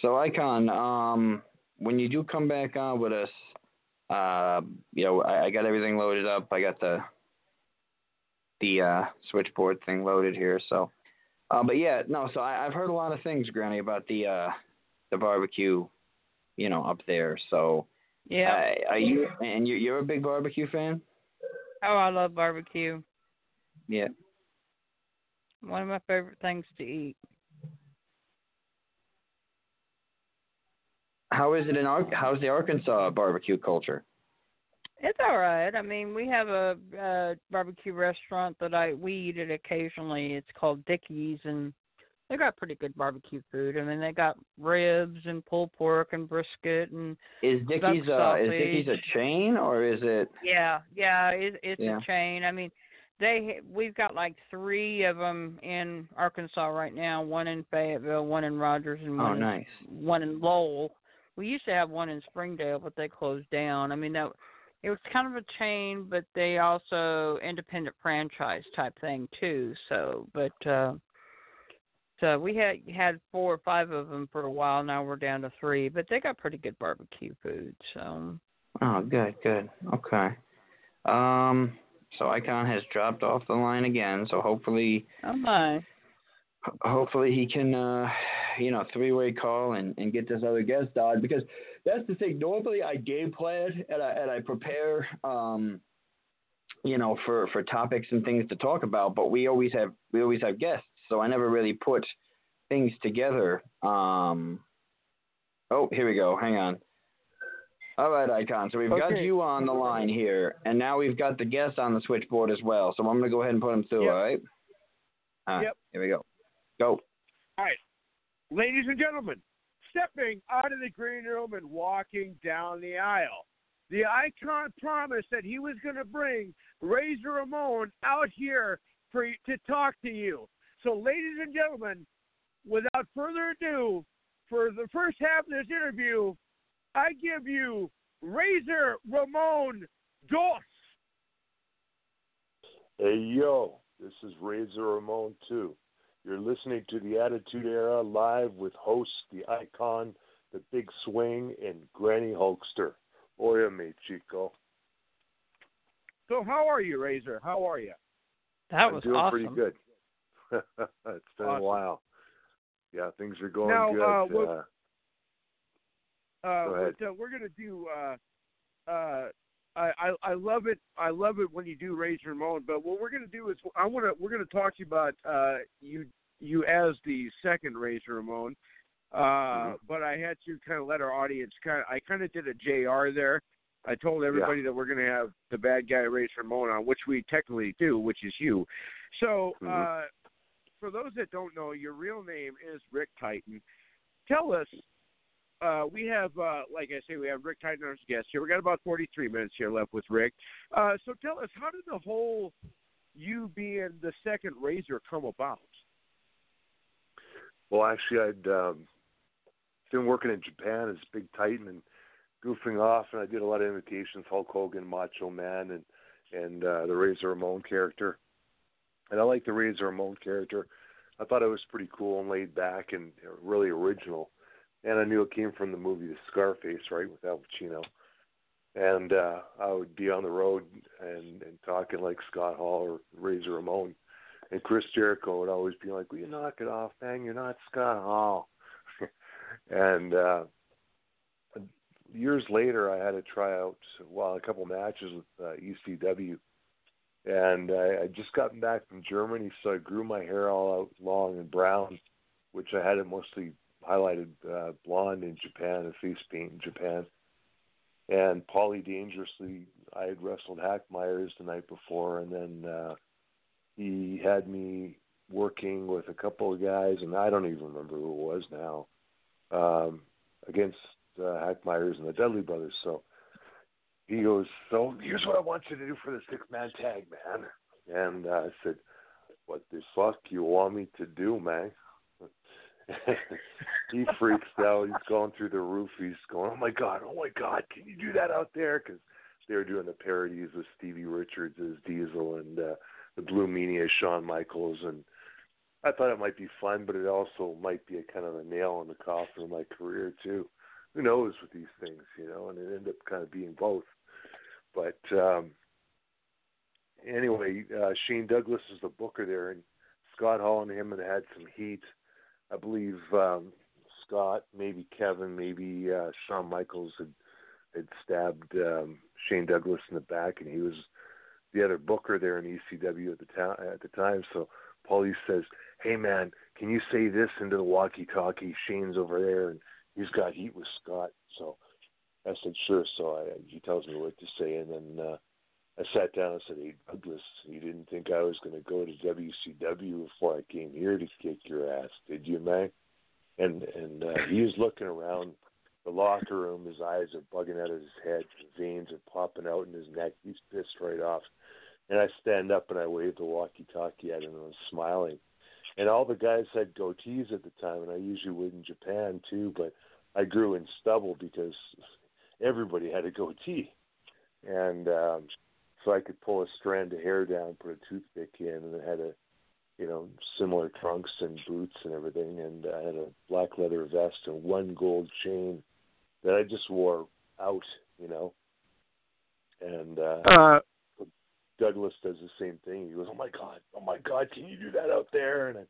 so Icon, um, when you do come back on with us, uh, you know, I, I got everything loaded up. I got the the uh, switchboard thing loaded here. So, uh, but yeah, no. So I, I've heard a lot of things, Granny, about the uh, the barbecue, you know, up there. So Yeah. uh, are you and you, you're a big barbecue fan? Oh, I love barbecue. Yeah. One of my favorite things to eat. How is it in how's the Arkansas barbecue culture? It's all right. I mean, we have a, uh barbecue restaurant that I we eat it occasionally. It's called Dickie's, and they got pretty good barbecue food. I mean, they got ribs and pulled pork and brisket, and Is Dickie's a is Dickie's a chain or is it? yeah, yeah, it, it's Yeah. a chain. I mean, they we've got like three of them in Arkansas right now. One in Fayetteville, one in Rogers, and Oh, one in nice. one in Lowell. We used to have one in Springdale, but they closed down. I mean, that it was kind of a chain, but they also independent franchise type thing too. So, but uh so we had had four or five of them for a while. Now we're down to three, but they got pretty good barbecue food. So, Oh, good, good. Okay. Um, so Icon has dropped off the line again. So hopefully, oh my, hopefully he can, uh, you know, three-way call and, and get this other guest on because that's the thing. Normally I game plan and I and I prepare, um, you know, for for topics and things to talk about. But we always have we always have guests, so I never really put things together. Um, oh, here we go. Hang on. All right, Icon. So we've got you on the line here, and now we've got the guest on the switchboard as well. So I'm going to go ahead and put him through, Yep. all right? All right, Yep. Here we go. Go. All right, ladies and gentlemen, stepping out of the green room and walking down the aisle. The icon promised that he was going to bring Razor Ramon out here for to talk to you. So, ladies and gentlemen, without further ado, for the first half of this interview, I give you Razor Ramon Dos. Hey yo, this is Razor Ramon too. You're listening to the Attitude Era live with hosts the icon, the big swing, and Granny Hulkster. Oya me, Chico. So, how are you, Razor? How are you? that was I'm was doing awesome. pretty good. it's been Awesome. a while. Yeah, things are going Now, good. uh, what- uh, Uh, Go ahead. but, uh, we're gonna do. Uh, uh, I, I I love it. I love it when you do Razor Ramon. But what we're gonna do is I want to. We're gonna talk to you about uh, you you as the second Razor Ramon. Uh, Mm-hmm. But I had to kind of let our audience kind. Of, I kind of did a JR there. I told everybody that we're gonna have the bad guy Razor Ramon on, which we technically do, which is you. So. Mhm. For those that don't know, your real name is Rick Titan. Tell us uh, we have, uh, like I say, we have Rick Titan as guest here. We got about 43 minutes here left with Rick. Uh, so tell us, how did the whole you being the second Razor come about? Well, actually, I'd um, been working in Japan as Big Titan and goofing off, and I did a lot of imitations, Hulk Hogan, Macho Man, and and uh, the Razor Ramon character. And I like the Razor Ramon character. I thought it was pretty cool and laid back and really original. And I knew it came from the movie The Scarface, right, with Al Pacino. And uh, I would be on the road and, and talking like Scott Hall or Razor Ramon. And Chris Jericho would always be like, Will you knock it off, man? You're not Scott Hall. and uh, years later, I had to try out, well, a couple matches with uh, ECW. And I, I just gotten back from Germany, so I grew my hair all out long and brown, which I had it mostly highlighted uh, blonde in Japan and face paint in Japan. And Paulie Dangerously, I had wrestled Hack Meyers the night before, and then uh, he had me working with a couple of guys, and I don't even remember who it was now, um, against uh, Hack Meyers and the Dudley Brothers. So he goes, "So here's what I want you to do for the six man tag, man." And uh, I said, "What the fuck you want me to do, man?" he freaks out. He's going through the roof. He's going, "Oh my god! Oh my god! Can you do that out there?" Because they were doing the parodies with Stevie Richards as Diesel and uh, the Blue Meanie as Shawn Michaels, and I thought it might be fun, but it also might be a kind of a nail in the coffin of my career too. Who knows with these things, you know? And it ended up kind of being both. But um, anyway, uh, Shane Douglas is the booker there, and Scott Hall and him had had some heat. I believe um, Scott, maybe Kevin, maybe uh, Shawn Michaels had had stabbed um, Shane Douglas in the back, and he was the other booker there in ECW at the time. At the time, so Paulie says, "Hey man, can you say this into the walkie-talkie? Shane's over there, and he's got heat with Scott." So I said, "Sure." So I, he tells me what to say, and then uh, I sat down and said, "Hey Douglas, you didn't think I was going to go to WCW before I came here to kick your ass, did you, man?" And and uh, he was looking around the locker room. His eyes are bugging out of his head. His veins are popping out in his neck. He's pissed right off. And I stand up and I wave the walkie-talkie at him and I'm smiling. And all the guys had goatees at the time, and I usually would in Japan too, but I grew in stubble because everybody had a goatee. And um, so I could pull a strand of hair down, put a toothpick in, and it had a, you know, similar trunks and boots and everything. And I had a black leather vest and one gold chain that I just wore out, you know. And uh, Uh, Douglas does the same thing. He goes, "Oh my God, oh my God, can you do that out there?" And I,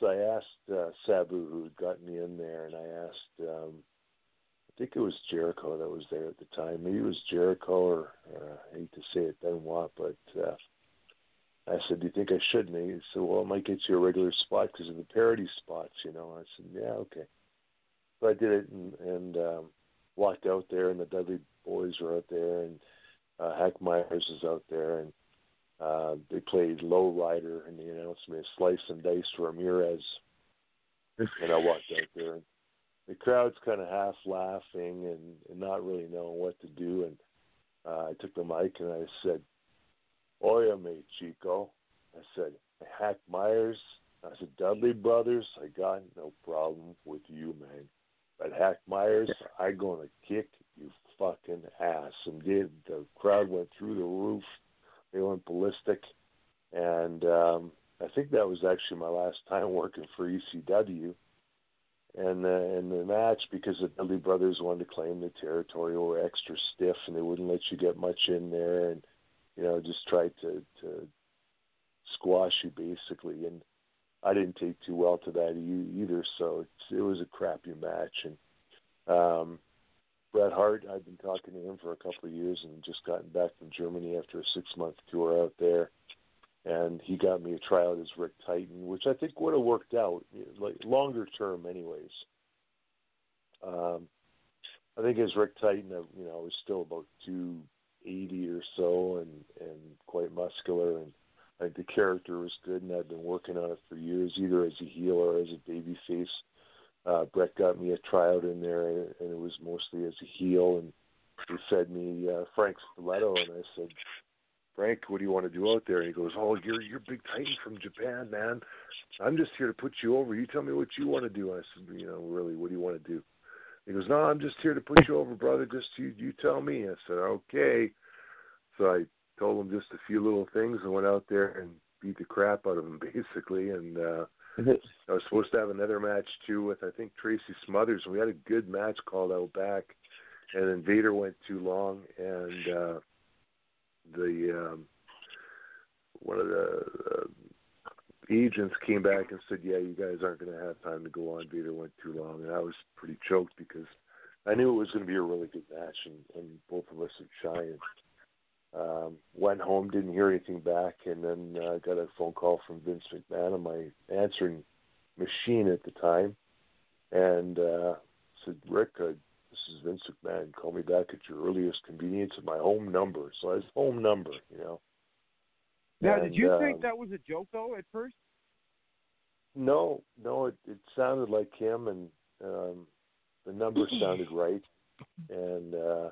so I asked uh, Sabu, who had gotten me in there, and I asked, um, think it was Jericho that was there at the time. Maybe it was Jericho, or uh, I hate to say it, Benoit, but uh, I said, "Do you think I should?" And he said, "Well, it might get you a regular spot because of the parody spots, you know." I said, "Yeah, okay." So I did it and, and um, walked out there, and the Dudley boys were out there, and uh, Hack Meyers is out there, and uh, they played Low Rider, and they announced me a slice and dice for Ramirez. and I walked out there, and the crowd's kind of half laughing and, and not really knowing what to do. And uh, I took the mic and I said, "Oya me, Chico." I said, "Hack Meyers." I said, "Dudley Brothers, I got no problem with you, man." But Hack Meyers, I gonna kick you fucking ass. And did the crowd went through the roof. They went ballistic. And um I think that was actually my last time working for ECW. And uh, in the match, because the Dudley brothers wanted to claim the territory, were extra stiff, and they wouldn't let you get much in there, and you know, just tried to to squash you basically. And I didn't take too well to that either, so it was a crappy match. And um, Bret Hart, I've been talking to him for a couple of years, and just gotten back from Germany after a six month tour out there. And he got me a tryout as Rick Titan, which I think would have worked out, like longer term, anyways. Um, I think as Rick Titan, I, you know, I was still about two eighty or so, and and quite muscular, and I think the character was good, and I've been working on it for years, either as a heel or as a baby face. Uh, Bret got me a tryout in there, and it was mostly as a heel, and he fed me uh, Frank Stiletto, and I said, Frank, what do you want to do out there? And he goes, Oh, you're you're Big Titan from Japan, man. I'm just here to put you over. You tell me what you want to do. I said, You know, really, what do you want to do? He goes, No, I'm just here to put you over, brother. Just you you tell me. I said, Okay. So I told him just a few little things and went out there and beat the crap out of him basically and uh I was supposed to have another match too with I think Tracy Smothers and we had a good match called out back and then Vader went too long and uh the um one of the uh, agents came back and said, "Yeah, you guys aren't going to have time to go on. Vader went too long," and I was pretty choked because I knew it was going to be a really good match, and, and both of us would shine. Um, went home, didn't hear anything back, and then uh, got a phone call from Vince McMahon on my answering machine at the time, and uh, said, "Rick, uh, this is Vince McMahon. Call me back at your earliest convenience at my home number." So I was home number, you know. now, And, did you um, think that was a joke though at first? No, no, it, it sounded like him, and um, the number sounded right, and uh,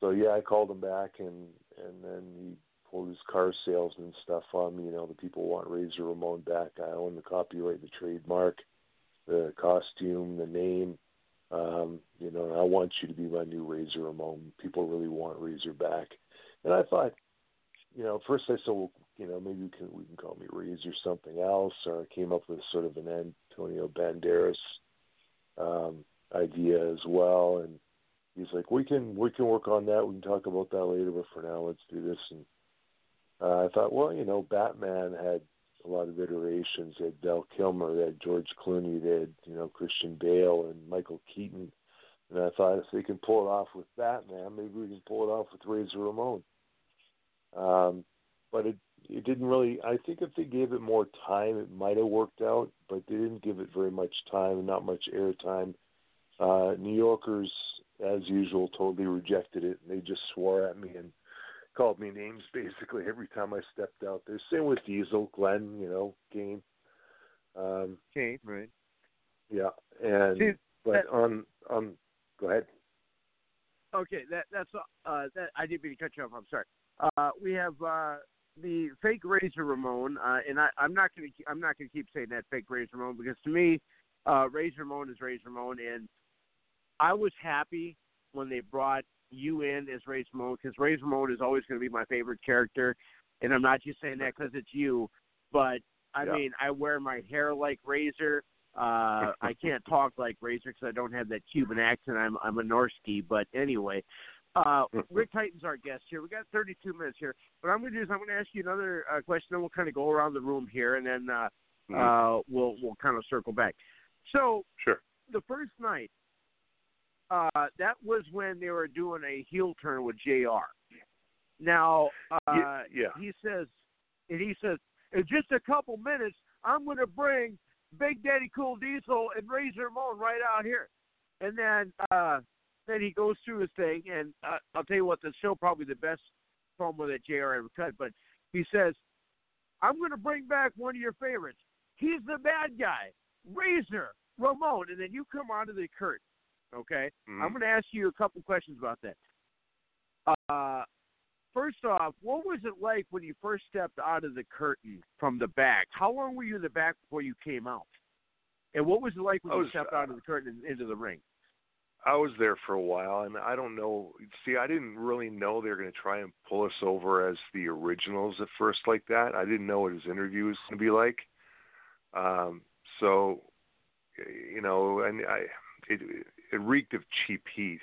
so yeah, I called him back, and and then he pulled his car salesman stuff on me. You know, the people want Razor Ramon back. I own the copyright, the trademark, the costume, the name. Um, you know, I want you to be my new Razor Ramon. People really want Razor back, and I thought, you know, first I said, well, you know, maybe we can we can call me Razor something else, or I came up with sort of an Antonio Banderas um, idea as well, and he's like, we can we can work on that. We can talk about that later, but for now, let's do this. And uh, I thought, well, you know, Batman had a lot of iterations. They had Val Kilmer, they had George Clooney, they had you know Christian Bale and Michael Keaton. And I thought if they can pull it off with Batman, maybe we can pull it off with Razor Ramon. Um, but it it didn't really. I think if they gave it more time, it might have worked out. But they didn't give it very much time, not much airtime. Uh, New Yorkers, as usual, totally rejected it. And they just swore at me and called me names basically every time I stepped out there. Same with Diesel, Glenn, you know, Game. Um, Game, right? Yeah, and See, but that- on on, go ahead. Okay, that that's uh that I didn't mean to cut you off. I'm sorry. Uh, we have uh the fake Razor Ramon, uh, and I, I'm not gonna I'm not gonna keep saying that fake Razor Ramon because to me, uh, Razor Ramon is Razor Ramon, and I was happy when they brought you in as Razor Ramon because Razor Ramon is always going to be my favorite character, and I'm not just saying that because it's you, but I Yeah. mean I wear my hair like Razor. Uh, I can't talk like Razor because I don't have that Cuban accent. I'm I'm a Norsky, but anyway. Uh, Rick Titan's our guest here. We got 32 minutes here. What I'm going to do is I'm going to ask you another uh, question, then we'll kind of go around the room here, and then uh, Mhm. uh, we'll we'll kind of circle back. So Sure. the first night, uh, that was when they were doing a heel turn with JR Now uh, Yeah, yeah. he says, and he says, in just a couple minutes, I'm going to bring Big Daddy Cool Diesel and Razor Ramon right out here, and then uh, then he goes through his thing, and uh, I'll tell you what, the show probably the best promo that JR ever cut, but he says, I'm going to bring back one of your favorites. He's the bad guy, Razor Ramon, and then you come onto the curtain. Okay, Mhm. I'm going to ask you a couple questions about that. Uh, first off, what was it like when you first stepped out of the curtain from the back? How long were you in the back before you came out? And what was it like when I you stepped out of the curtain and into the ring? I was there for a while, and I don't know. See, I didn't really know they were going to try and pull us over as the originals at first, like that. I didn't know what his interview was going to be like. Um, so, you know, and I, it, it reeked of cheap heat,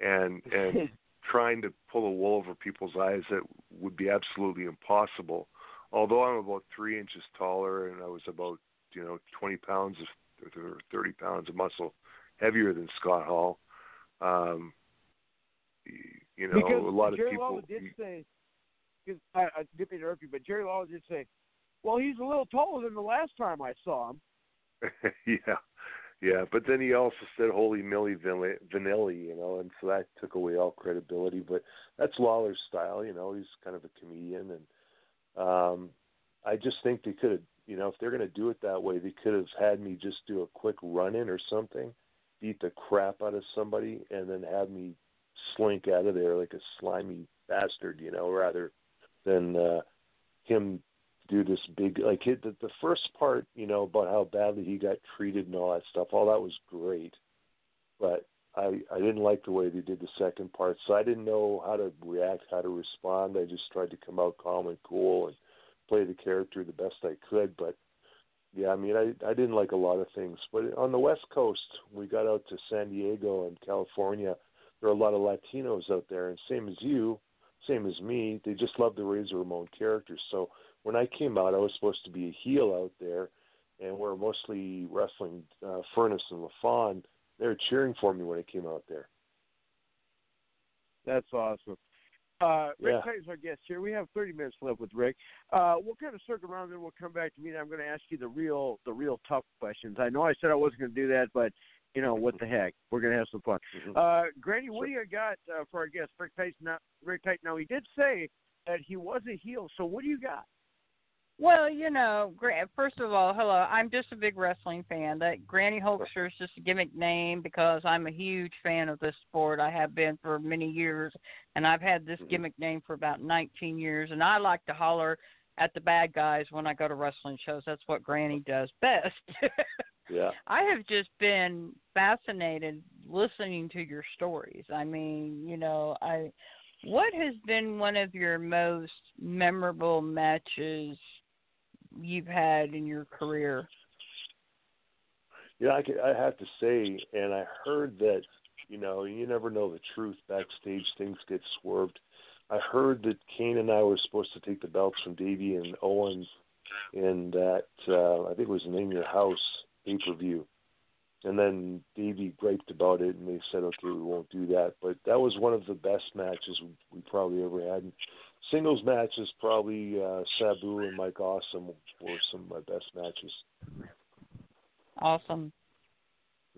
and and trying to pull the wool over people's eyes that would be absolutely impossible. Although I'm about three inches taller, and I was about you know 20 pounds of or 30 pounds of muscle heavier than Scott Hall. Um, you know, because a lot of people. Lawler did say, cause I, I didn't mean to interrupt you, but Jerry Lawler did say, well, he's a little taller than the last time I saw him. yeah, yeah. But then he also said "Holy Milli Vanilli," Vanilli," you know, and so that took away all credibility. But that's Lawler's style, you know. He's kind of a comedian, and um, I just think they could have, you know, if they're going to do it that way, they could have had me just do a quick run in or something, beat the crap out of somebody, and then have me slink out of there like a slimy bastard, you know, rather than uh, him do this big like it, the, the first part, you know, about how badly he got treated and all that stuff. All that was great, but I I didn't like the way they did the second part, so I didn't know how to react, how to respond. I just tried to come out calm and cool and play the character the best I could, but yeah, I mean, I I didn't like a lot of things, but on the West Coast, we got out to San Diego and California. There are a lot of Latinos out there, and same as you, same as me, they just love the Razor Ramon character. So when I came out, I was supposed to be a heel out there, and we're mostly wrestling uh, Furnas and LaFon. They were cheering for me when I came out there. That's awesome. Uh, Rick Yeah. Titan's our guest here. We have 30 minutes left with Rick. Uh, we'll kind of circle around, then we'll come back to me. And I'm going to ask you the real, the real tough questions. I know I said I wasn't going to do that, but you know what the heck, we're going to have some fun. Mhm. Uh, Granny, what do you got uh, for our guest, Rick Titan? Now, Rick Titan. Now he did say that he was a heel. So what do you got? Well, you know, first of all, hello. I'm just a big wrestling fan. That Granny Hulkster is just a gimmick name because I'm a huge fan of this sport. I have been for many years, and I've had this mm-hmm. gimmick name for about 19 years. And I like to holler at the bad guys when I go to wrestling shows. That's what Granny does best. Yeah. I have just been fascinated listening to your stories. I mean, you know, I what has been one of your most memorable matches you've had in your career? Yeah, I, could, I have to say, and I heard that You know, you never know the truth backstage. Things get swerved. I heard that Kane and I were supposed to take the belts from Davey and Owens in that uh, I think it was Name Your House pay per view. And then Davey griped about it, and they said, "Okay, we won't do that." But that was one of the best matches we, we probably ever had. Singles matches, probably uh, Sabu and Mike Awesome were some of my best matches. Awesome.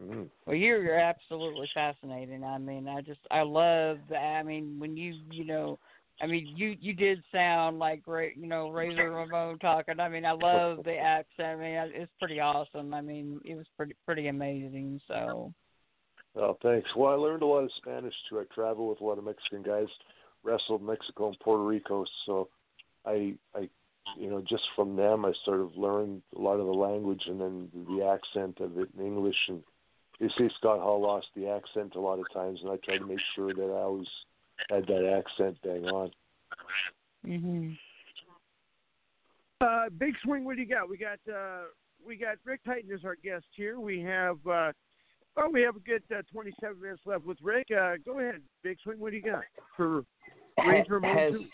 Mm-hmm. Well, you're you're absolutely fascinating. I mean, I just I love. I mean, when you you know, I mean, you you did sound like great, you know, Razor Ramon talking. I mean, I love the accent. I mean, it's pretty awesome. I mean, it was pretty pretty amazing. So. Well, thanks. Well, I learned a lot of Spanish too. I travel with a lot of Mexican guys, wrestled Mexico and Puerto Rico, so I I you know just from them I sort of learned a lot of the language and then the accent of it in English and they say Scott Hall lost the accent a lot of times, and I tried to make sure that I always had that accent bang on. Mhm. Uh, Big Swing, what do you got? We got uh, we got Rick Titan as our guest here. We have uh, oh, we have a good uh, 27 minutes left with Rick. Uh, go ahead, Big Swing. What do you got for Razor has, Ramon?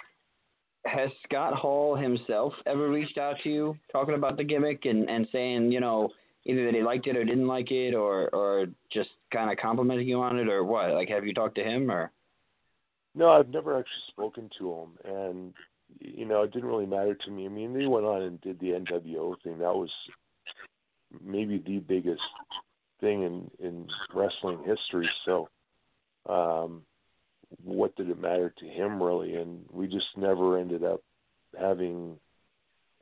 has Scott Hall himself ever reached out to you talking about the gimmick and, and saying, you know, either that he liked it or didn't like it or or just kind of complimenting you on it or what? Like have you talked to him or No, I've never actually spoken to him and you know, it didn't really matter to me. I mean, they went on and did the NWO thing. That was maybe the biggest thing in in wrestling history. So, um, what did it matter to him really? And we just never ended up having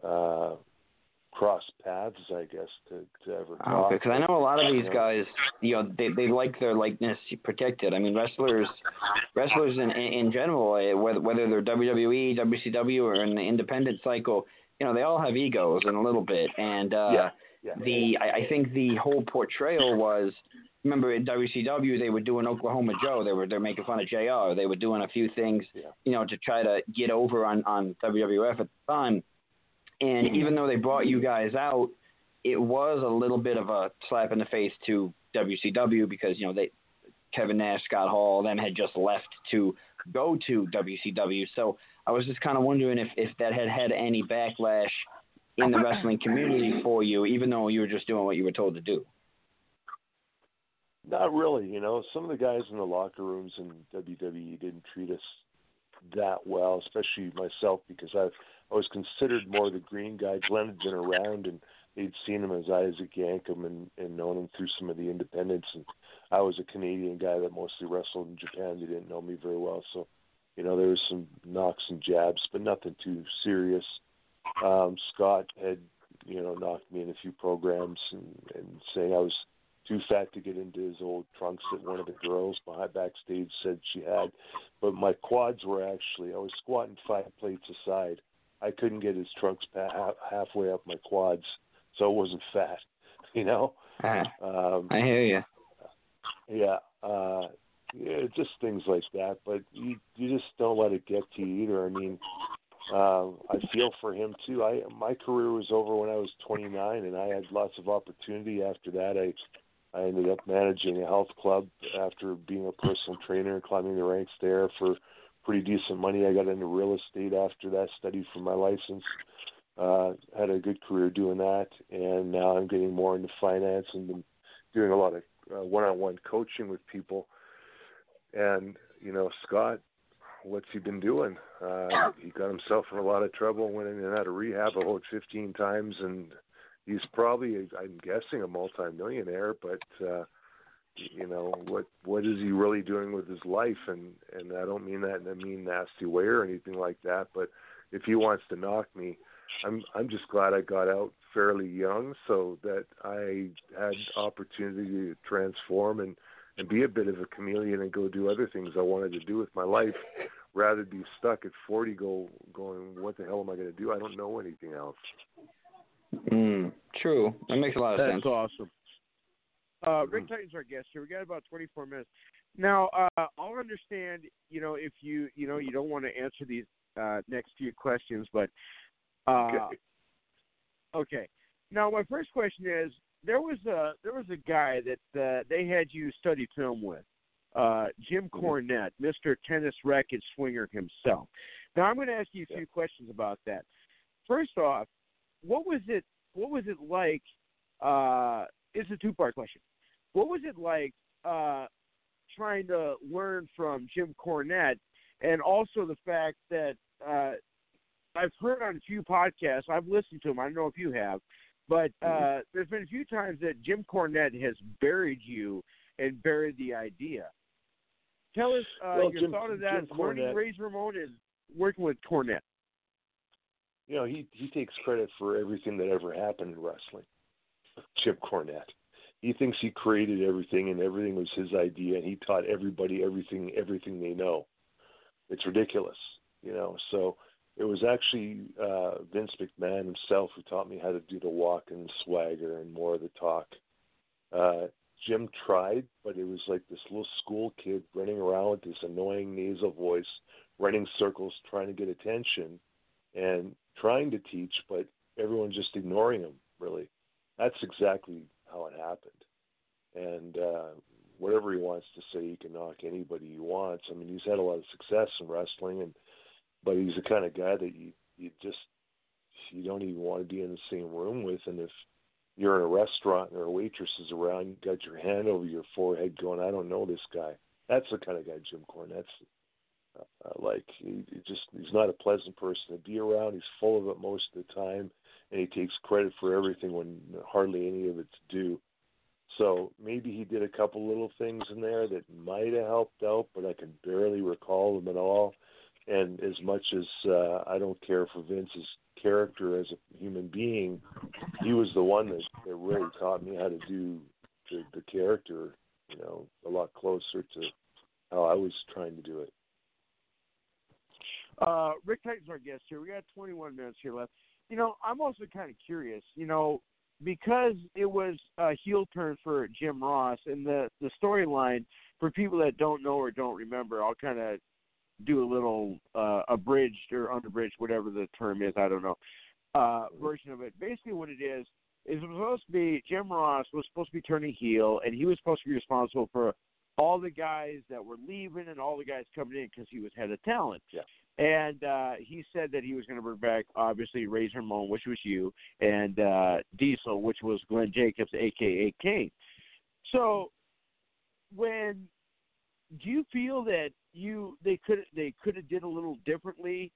uh, cross paths, I guess, to to ever talk. Okay, because I know a lot of these guys, you know, they they like their likeness protected. I mean, wrestlers, wrestlers in in general, eh, whether whether they're WWE, WCW, or in the independent cycle, you know, they all have egos in a little bit. And uh, Yeah, yeah. the I, I think the whole portrayal was. Remember in WCW they were doing Oklahoma Joe. They were they're making fun of Jr. They were doing a few things, Yeah. you know, to try to get over on on WWF at the time. And mm-hmm. even though they brought you guys out, it was a little bit of a slap in the face to WCW because you know they Kevin Nash, Scott Hall, them had just left to go to WCW. So I was just kind of wondering if if that had had any backlash in the wrestling community for you, even though you were just doing what you were told to do. Not really, you know. Some of the guys in the locker rooms in WWE didn't treat us that well, especially myself because I I was considered more the green guy. Glenn had been around and they'd seen him as Isaac Yankem and, and known him through some of the independents and I was a Canadian guy that mostly wrestled in Japan. They didn't know me very well, so you know, there was some knocks and jabs, but nothing too serious. Um, Scott had, you know, knocked me in a few programs and, and saying I was too fat to get into his old trunks that one of the girls behind backstage said she had. But my quads were actually I was squatting five plates aside. I couldn't get his trunks pa- half, halfway up my quads, so it wasn't fat, you know. Ah, Um, I hear you. yeah, uh, yeah, just things like that. But you you just don't let it get to you either. I mean, uh, I feel for him too. I my career was over when I was 29, and I had lots of opportunity after that. I I ended up managing a health club after being a personal trainer climbing the ranks there for pretty decent money. I got into real estate after that, studied for my license. Uh, had a good career doing that, and now I'm getting more into finance and doing a lot of uh, one-on-one coaching with people. And you know, Scott, what's he been doing? Uh, he got himself in a lot of trouble, went in and out of rehab about 15 times, and he's probably, I'm guessing, a multimillionaire. But uh, you know, what what is he really doing with his life? And and I don't mean that in a mean, nasty way or anything like that. But if he wants to knock me, I'm I'm just glad I got out fairly young so that I had opportunity to transform and and be a bit of a chameleon and go do other things I wanted to do with my life rather be stuck at 40 go going what the hell am I going to do I don't know anything else Mm, true. That makes a lot of That's sense. That's awesome. Uh, Rick Titan's our guest here. We got about 24 minutes. Now, uh, I'll understand, you know, if you, you know, you don't want to answer these uh, next few questions, but uh, Okay. okay. Now, my first question is: there was a there was a guy that uh, they had you study film with, uh, Jim Cornette, Mr. Tennis Racket Swinger himself. Now I'm going to ask you a few questions about that. First off, what was it? What was it like? Uh, it's a two-part question. What was it like uh, trying to learn from Jim Cornette, and also the fact that uh, I've heard on a few podcasts, I've listened to them. I don't know if you have, but uh, there's been a few times that Jim Cornette has buried you and buried the idea. Tell us uh, Well, your Jim- thought of that. Jim Cornette- Razor Ramon and working with Cornette. you know, he he takes credit for everything that ever happened in wrestling. Jim Cornette. He thinks he created everything and everything was his idea and he taught everybody everything everything they know. It's ridiculous, you know. So it was actually uh Vince McMahon himself who taught me how to do the walk and swagger and more of the talk. Uh Jim tried, but it was like this little school kid running around with this annoying nasal voice, running circles trying to get attention and trying to teach, but everyone just ignoring him. Really, that's exactly how it happened. And uh, whatever he wants to say, he can knock anybody he wants. I mean, he's had a lot of success in wrestling, and but he's the kind of guy that you you just you don't even want to be in the same room with. And if you're in a restaurant and there are waitresses around, you got your hand over your forehead, going, "I don't know this guy." That's the kind of guy Jim Cornette's uh, like he, he just he's not a pleasant person to be around. He's full of it most of the time, and he takes credit for everything when hardly any of it's due. So maybe he did a couple little things in there that might have helped out, but I can barely recall them at all. And as much as uh, I don't care for Vince's character as a human being, he was the one that, that really taught me how to do the, the character, you know, a lot closer to how I was trying to do it. Uh, Rick Titan's our guest here. We got 21 minutes here left. You know, I'm also kind of curious. You know, because it was a heel turn for Jim Ross, and the the storyline for people that don't know or don't remember, I'll kind of do a little uh, abridged or unabridged, whatever the term is. I don't know. Uh, version of it. Basically, what it is is it was supposed to be Jim Ross was supposed to be turning heel, and he was supposed to be responsible for all the guys that were leaving and all the guys coming in because he was head of talent. Yeah. And uh, he said that he was going to bring back, obviously, Razor Ramon, which was you, and uh, Diesel, which was Glenn Jacobs, a.k.a. Kane. So, when do you feel that you they could they could have did a little differently,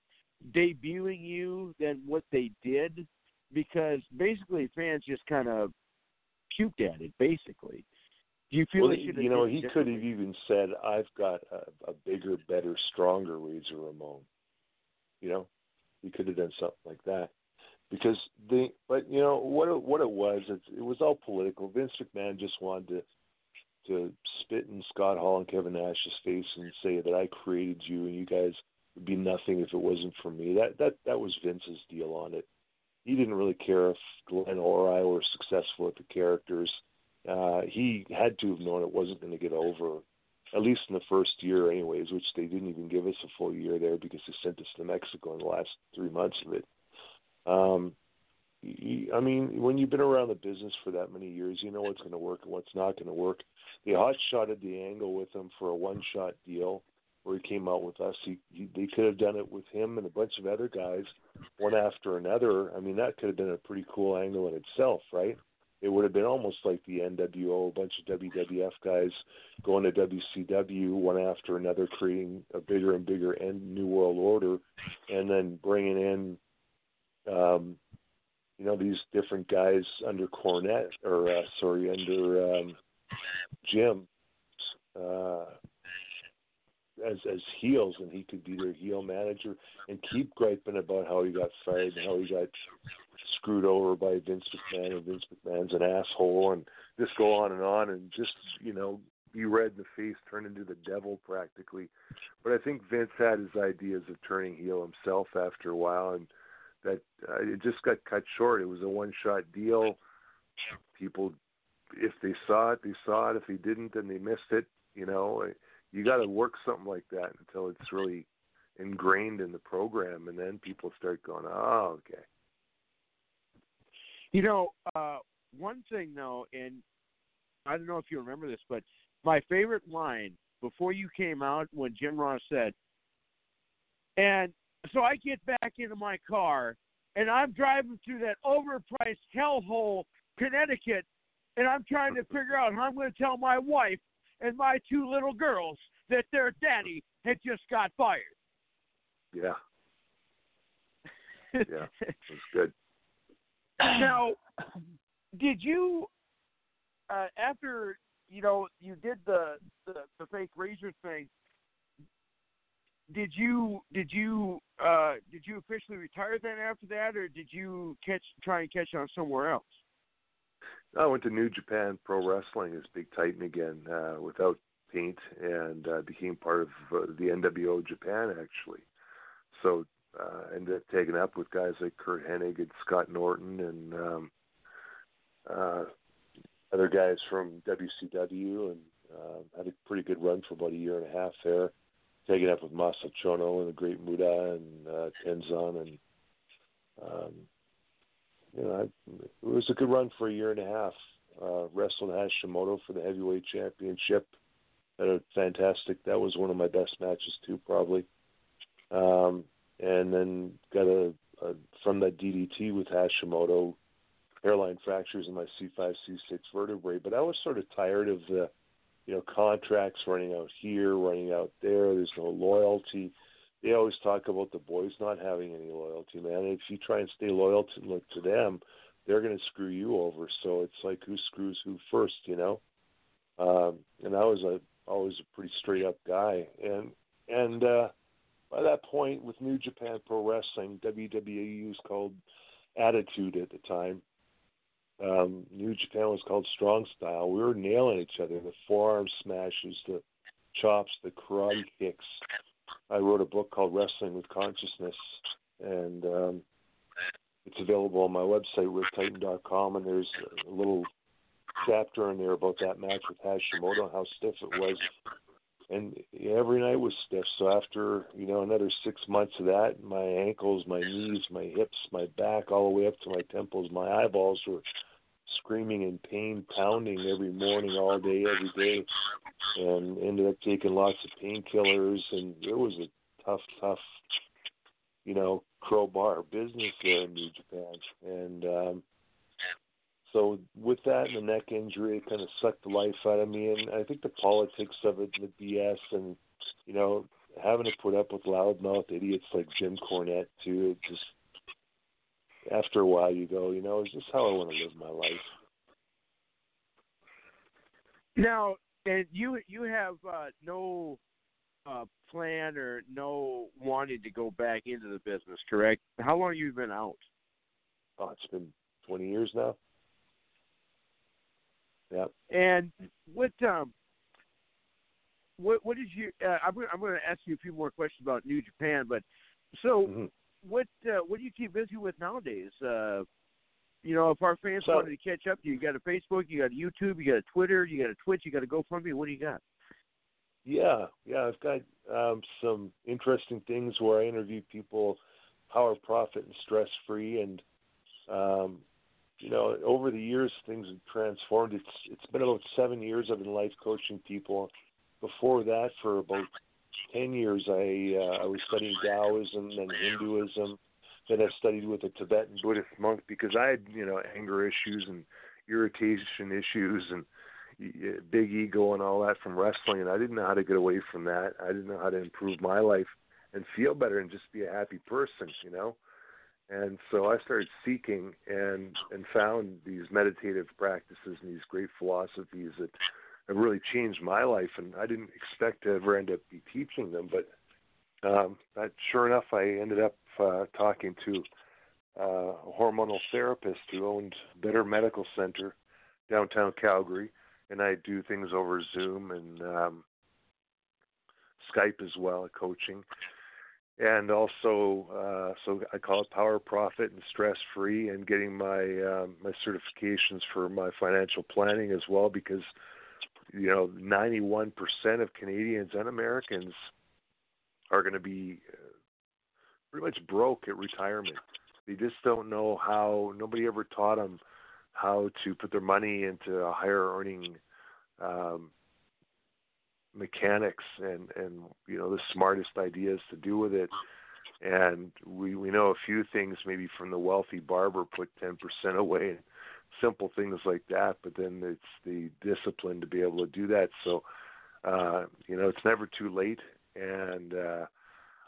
debuting you than what they did? Because basically, fans just kind of puked at it. Basically, do you feel well, they you know, he could have even said, "I've got a, a bigger, better, stronger Razor Ramon." You know, he could have done something like that because the But you know what? It, what it was, it, it was all political. Vince McMahon just wanted to to spit in Scott Hall and Kevin Nash's face and say that I created you and you guys would be nothing if it wasn't for me. That that that was Vince's deal on it. He didn't really care if Glenn or I were successful at the characters. Uh, he had to have known it wasn't going to get over, at least in the first year, anyways. Which they didn't even give us a full year there because they sent us to Mexico in the last three months of it. Um, I mean, when you've been around the business for that many years, you know what's going to work and what's not going to work. They hot shotted the angle with him for a one shot deal where he came out with us. He, he they could have done it with him and a bunch of other guys, one after another. I mean, that could have been a pretty cool angle in itself, right? It would have been almost like the NWO, a bunch of WWF guys going to WCW one after another, creating a bigger and bigger end New World Order, and then bringing in, um, you know, these different guys under Cornette or uh, sorry under um, Jim. Uh, as as heels, and he could be their heel manager and keep griping about how he got fired and how he got screwed over by Vince McMahon and Vince McMahon's an asshole and just go on and on and just you know be red in the face, turn into the devil practically. But I think Vince had his ideas of turning heel himself after a while, and that uh, it just got cut short. It was a one shot deal. People, if they saw it, they saw it. If they didn't, then they missed it. You know, you got to work something like that until it's really ingrained in the program, and then people start going, "Oh, okay." You know, uh, one thing though, and I don't know if you remember this, but my favorite line before you came out when Jim Ross said. And so I get back into my car and I'm driving through that overpriced hellhole, Connecticut, and I'm trying to figure out how I'm going to tell my wife and my two little girls that their daddy had just got fired. Yeah. Yeah, it was good. Now, did you, uh, after you know you did the, the the fake razor thing? Did you did you uh, did you officially retire then after that, or did you catch try and catch on somewhere else? I went to New Japan Pro Wrestling as Big Titan again uh, without paint and uh, became part of uh, the NWO Japan actually. So uh, ended up taking up with guys like Curt Hennig and Scott Norton and um, uh, other guys from WCW and uh, had a pretty good run for about a year and a half there. Taking up with Masa Chono and the Great Muta and uh, Tenzan and um, you know, I, it was a good run for a year and a half. Uh, wrestled Hashimoto for the heavyweight championship. Had a fantastic. That was one of my best matches too, probably. Um, and then got a, a from that DDT with Hashimoto, hairline fractures in my C5, C6 vertebrae. But I was sort of tired of the, you know, contracts running out here, running out there. There's no loyalty they always talk about the boys not having any loyalty, man. If you try and stay loyal to look to them, they're going to screw you over. So it's like who screws who first, you know. Um, and I was a always a pretty straight up guy, and and uh, by that point with New Japan Pro Wrestling, WWE was called Attitude at the time. Um, New Japan was called Strong Style. We were nailing each other. The forearm smashes, the chops, the karate kicks, I wrote a book called Wrestling with Consciousness, and um, it's available on my website, ricktitan.com, and there's a little chapter in there about that match with Hashimoto, how stiff it was. And every night was stiff. So after, you know, another six months of that, my ankles, my knees, my hips, my back, all the way up to my temples, my eyeballs were screaming in pain, pounding every morning, all day, every day, and ended up taking lots of painkillers. And it was a tough, tough, you know, crowbar business there in New Japan. And um, so with that and the neck injury, it kind of sucked the life out of me. And I think the politics of it, and the BS, and you know, having to put up with loudmouth idiots like Jim Cornette too, it just after a while you go, you know, is this how I want to live my life? Now, and you you have uh, no uh, plan or no wanting to go back into the business, correct? How long have you been out? Oh, it's been twenty years now. Yeah. And what um what what is you? Uh, I'm I'm going to ask you a few more questions about New Japan, but so mm-hmm what uh, what do you keep busy with nowadays? Uh, you know, if our fans so, wanted to catch up, you got a Facebook, you got a YouTube, you got a Twitter, you got a Twitch, you got a GoFundMe. What do you got? Yeah, yeah, I've got um, some interesting things where I interview people, power, profit, and stress free, and um, you know, over the years things have transformed. It's it's been about seven years I've been life coaching people. Before that, for about ten years, I uh, I was studying Taoism and Hinduism. Then I studied with a Tibetan Buddhist monk because I had you know anger issues and irritation issues and big ego and all that from wrestling, and I didn't know how to get away from that. I didn't know how to improve my life and feel better and just be a happy person, you know. And so I started seeking and and found these meditative practices and these great philosophies that have really changed my life, and I didn't expect to ever end up be teaching them. But um, but sure enough, I ended up uh, talking to uh, a hormonal therapist who owned Better Medical Center downtown Calgary, and I do things over Zoom and um, Skype as well, coaching. And also, uh, so I call it Power Profit and Stress Free, and getting my um, my certifications for my financial planning as well because you know, 91% of Canadians and Americans are going to be uh, pretty much broke at retirement. They just don't know how. Nobody ever taught them how to put their money into a higher earning um, mechanics and and you know the smartest ideas to do with it and we we know a few things maybe from the wealthy barber put 10% away and simple things like that but then it's the discipline to be able to do that. So uh you know it's never too late. And uh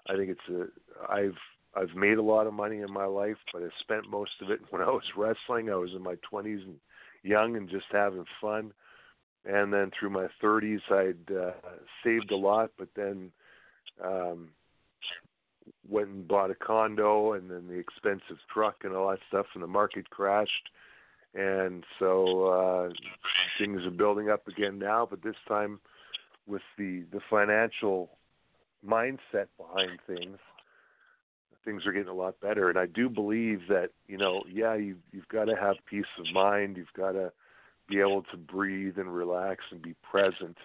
I think it's a I've I've made a lot of money in my life but I spent most of it when I was wrestling. I was in my 20s and young and just having fun. And then through my 30s I'd uh, saved a lot but then um went and bought a condo and then the expensive truck and all that stuff and the market crashed and so uh things are building up again now but this time with the the financial mindset behind things things are getting a lot better. And I do believe that you know yeah you you've got to have peace of mind. You've got to be able to breathe and relax and be present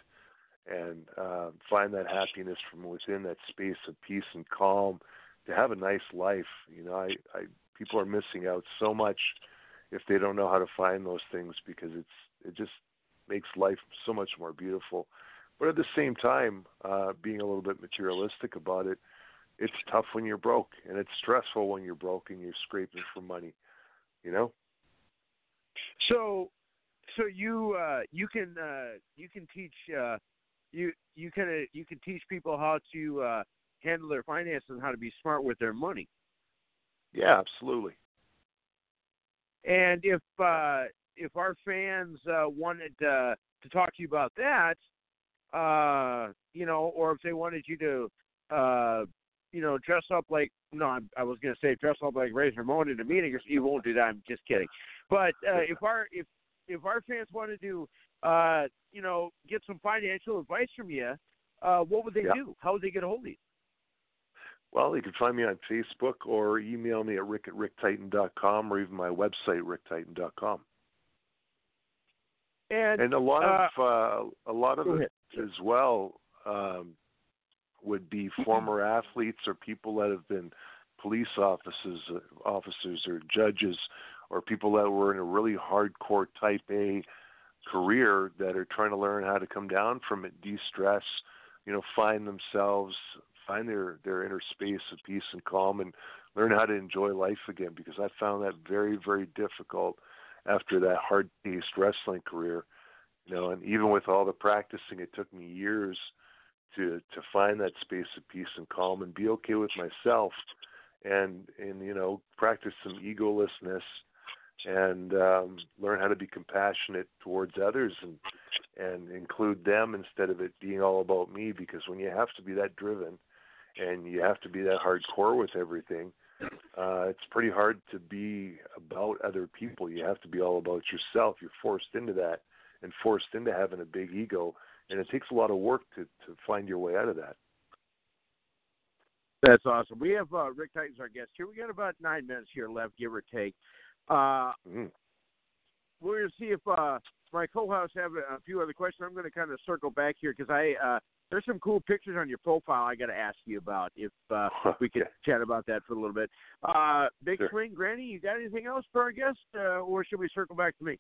and uh, find that happiness from within that space of peace and calm to have a nice life. You know I, I people are missing out so much if they don't know how to find those things because it's it just makes life so much more beautiful. But at the same time uh being a little bit materialistic about it it's tough when you're broke and it's stressful when you're broke and you're scraping for money you know? So, so you uh, you can uh, you can teach uh, you you kind of you can teach people how to uh, handle their finances and how to be smart with their money. yeah absolutely And if uh, if our fans uh, wanted uh, to talk to you about that, uh, you know, or if they wanted you to, uh, you know, dress up like no, I'm, I was going to say dress up like Razor Ramon in a meeting. You won't do that. I'm just kidding. But uh, if our if if our fans wanted to, uh, you know, get some financial advice from you, uh, what would they Yeah. do? How would they get a hold of you? Well, you can find me on Facebook or email me at rick at ricktitan.com or even my website, ricktitan.com. And, And a lot uh, of uh, a lot of it as well um, would be former athletes or people that have been police officers, officers or judges, or people that were in a really hardcore Type A career that are trying to learn how to come down from it, de-stress, you know, find themselves, find their their inner space of peace and calm, and learn how to enjoy life again. Because I found that very very difficult after that hard-paced wrestling career. You know, and even with all the practicing, it took me years to to find that space of peace and calm and be okay with myself, and and you know practice some egolessness and um, learn how to be compassionate towards others and and include them instead of it being all about me because when you have to be that driven and you have to be that hardcore with everything uh it's pretty hard to be about other people you have to be all about yourself you're forced into that and forced into having a big ego and it takes a lot of work to to find your way out of that That's awesome. We have uh, Rick Titans our guest here. We got about nine minutes here left, give or take. Uh, mm. we're going to see if uh, my co-hosts have a, a few other questions. I'm going to kind of circle back here because I uh, there's some cool pictures on your profile I got to ask you about. If uh, we could Okay. chat about that for a little bit. Uh, Big Sure. Swing, Granny, you got anything else for our guest, uh, or should we circle back to me?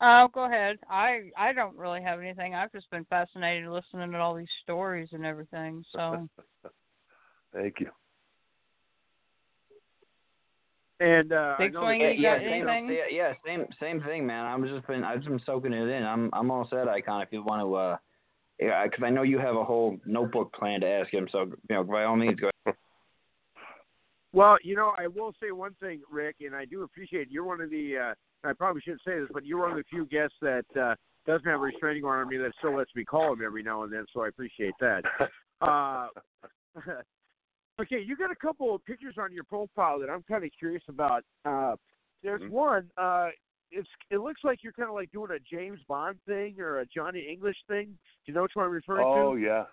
Oh, go ahead. I I don't really have anything. I've just been fascinated listening to all these stories and everything. So thank you And uh, Big Swing, that- you got same, anything? yeah, yeah, same same thing, man. I'm just been I've just been soaking it in. I'm I'm all set, Icon. If you want to, uh, yeah, because I know you have a whole notebook plan to ask him. So you know, by all means, go. Ahead. Well, you know, I will say one thing, Rick, and I do appreciate you're one of the. Uh, I probably shouldn't say this, but you're one of the few guests that uh, doesn't have a restraining order on me that still lets me call him every now and then. So I appreciate that. Uh, okay, you got a couple of pictures on your profile that I'm kind of curious about. Uh, there's Mhm. one. Uh, it's it looks like you're kind of like doing a James Bond thing or a Johnny English thing. Do you know which one I'm referring Oh to? Oh yeah,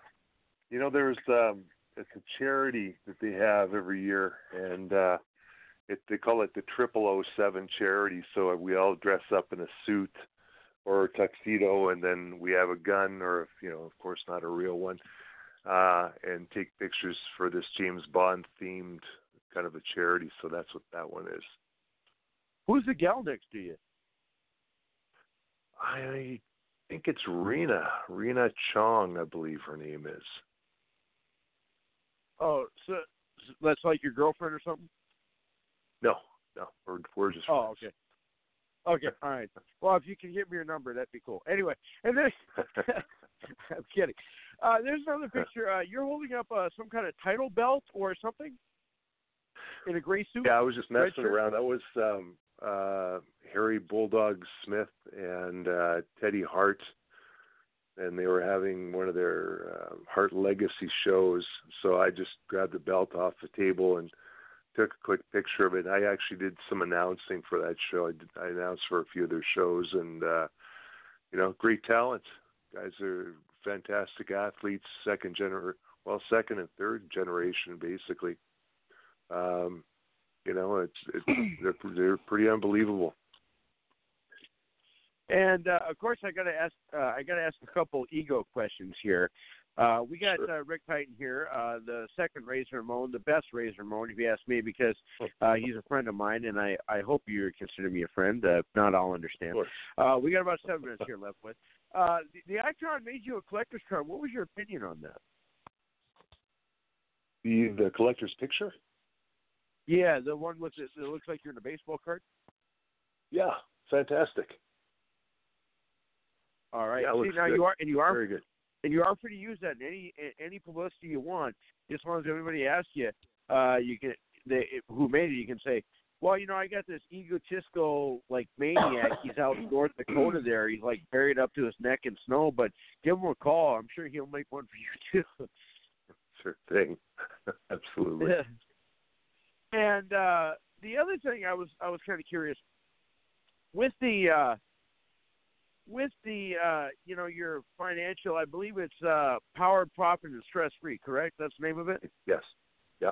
you know there's um it's a charity that they have every year, and uh it they call it the Triple O Seven charity. So we all dress up in a suit or a tuxedo, and then we have a gun, or you know, of course, not a real one, uh, and take pictures for this James Bond themed kind of a charity. So that's what that one is. Who's the gal next to you? I think it's Rena, Rena Chong, I believe her name is. Oh, so that's like your girlfriend or something? No, no, we're we're just. Oh, okay. Okay, all right. Well, if you can give me your number, that'd be cool. Anyway, and then I'm kidding. Uh, there's another picture. Uh, you're holding up uh, some kind of title belt or something in a gray suit. Yeah, I was just messing around. That was um, uh, Harry Bulldog Smith and uh, Teddy Hart, and they were having one of their uh, Hart Legacy shows. So I just grabbed the belt off the table and took a quick picture of it. I actually did some announcing for that show. I, did, I announced for a few of their shows, and uh, you know, great talent. Guys are fantastic athletes, second gener well, second and third generation, basically. Um, you know, it's, it's they're they're pretty unbelievable. And uh, of course, I got to ask. Uh, I got to ask a couple ego questions here. Uh, we got uh, Rick Titan here, uh, the second Razor Ramon, the best Razor Ramon, if you ask me, because uh, he's a friend of mine, and I, I hope you consider me a friend. Uh, if not, I'll understand. Uh, we got about seven minutes here left with. Uh, the, the Icon made you a collector's card. What was your opinion on that? The the collector's picture. Yeah, the one with it, it looks like you're in a baseball card. Yeah, fantastic. All right. Yeah, See, now good. you are, and you are Very good. and you are free to use that in any in any publicity you want. Just as long as everybody asks you, uh, you can they who made it. You can say, well, you know, I got this egotistical like maniac. He's out in North Dakota. There, he's like buried up to his neck in snow. But give him a call. I'm sure he'll make one for you too. Sure thing. Absolutely. And uh, the other thing I was I was kind of curious with the uh, with the uh, you know your financial. I believe it's uh, powered, profit, and stress free. Correct? That's the name of it. Yes. Yeah.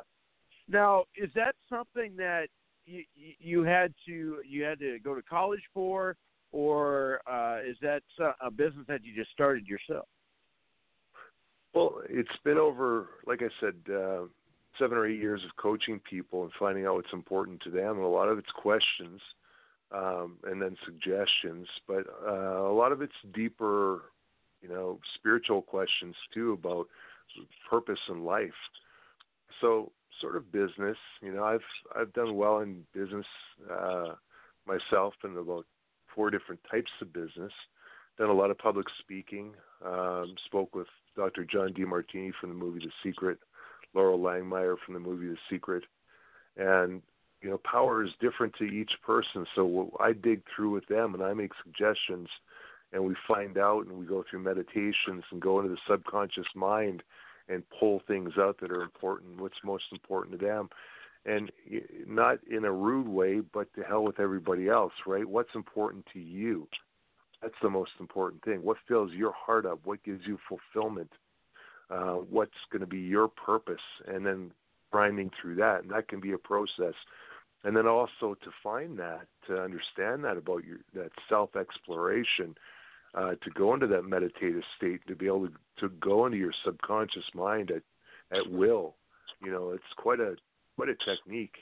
Now, is that something that you you had to you had to go to college for, or uh, is that a business that you just started yourself? Well, it's been over, like I said, uh, seven or eight years of coaching people and finding out what's important to them. And a lot of it's questions um, and then suggestions, but uh, a lot of it's deeper, you know, spiritual questions too about purpose in life. So, sort of business. You know, I've I've done well in business uh, myself in about four different types of business. Done a lot of public speaking. Um, spoke with Dr. John DeMartini from the movie The Secret, Loral Langemeier from the movie The Secret, and you know, power is different to each person. So I dig through with them, and I make suggestions, and we find out, and we go through meditations and go into the subconscious mind and pull things out that are important, what's most important to them, and not in a rude way, but to hell with everybody else, right? What's important to you? That's the most important thing. What fills your heart up? What gives you fulfillment? Uh, what's going to be your purpose? And then grinding through that, and that can be a process. And then also to find that, to understand that about your that self exploration, uh, to go into that meditative state, to be able to, to go into your subconscious mind at at will. You know, it's quite a quite a technique,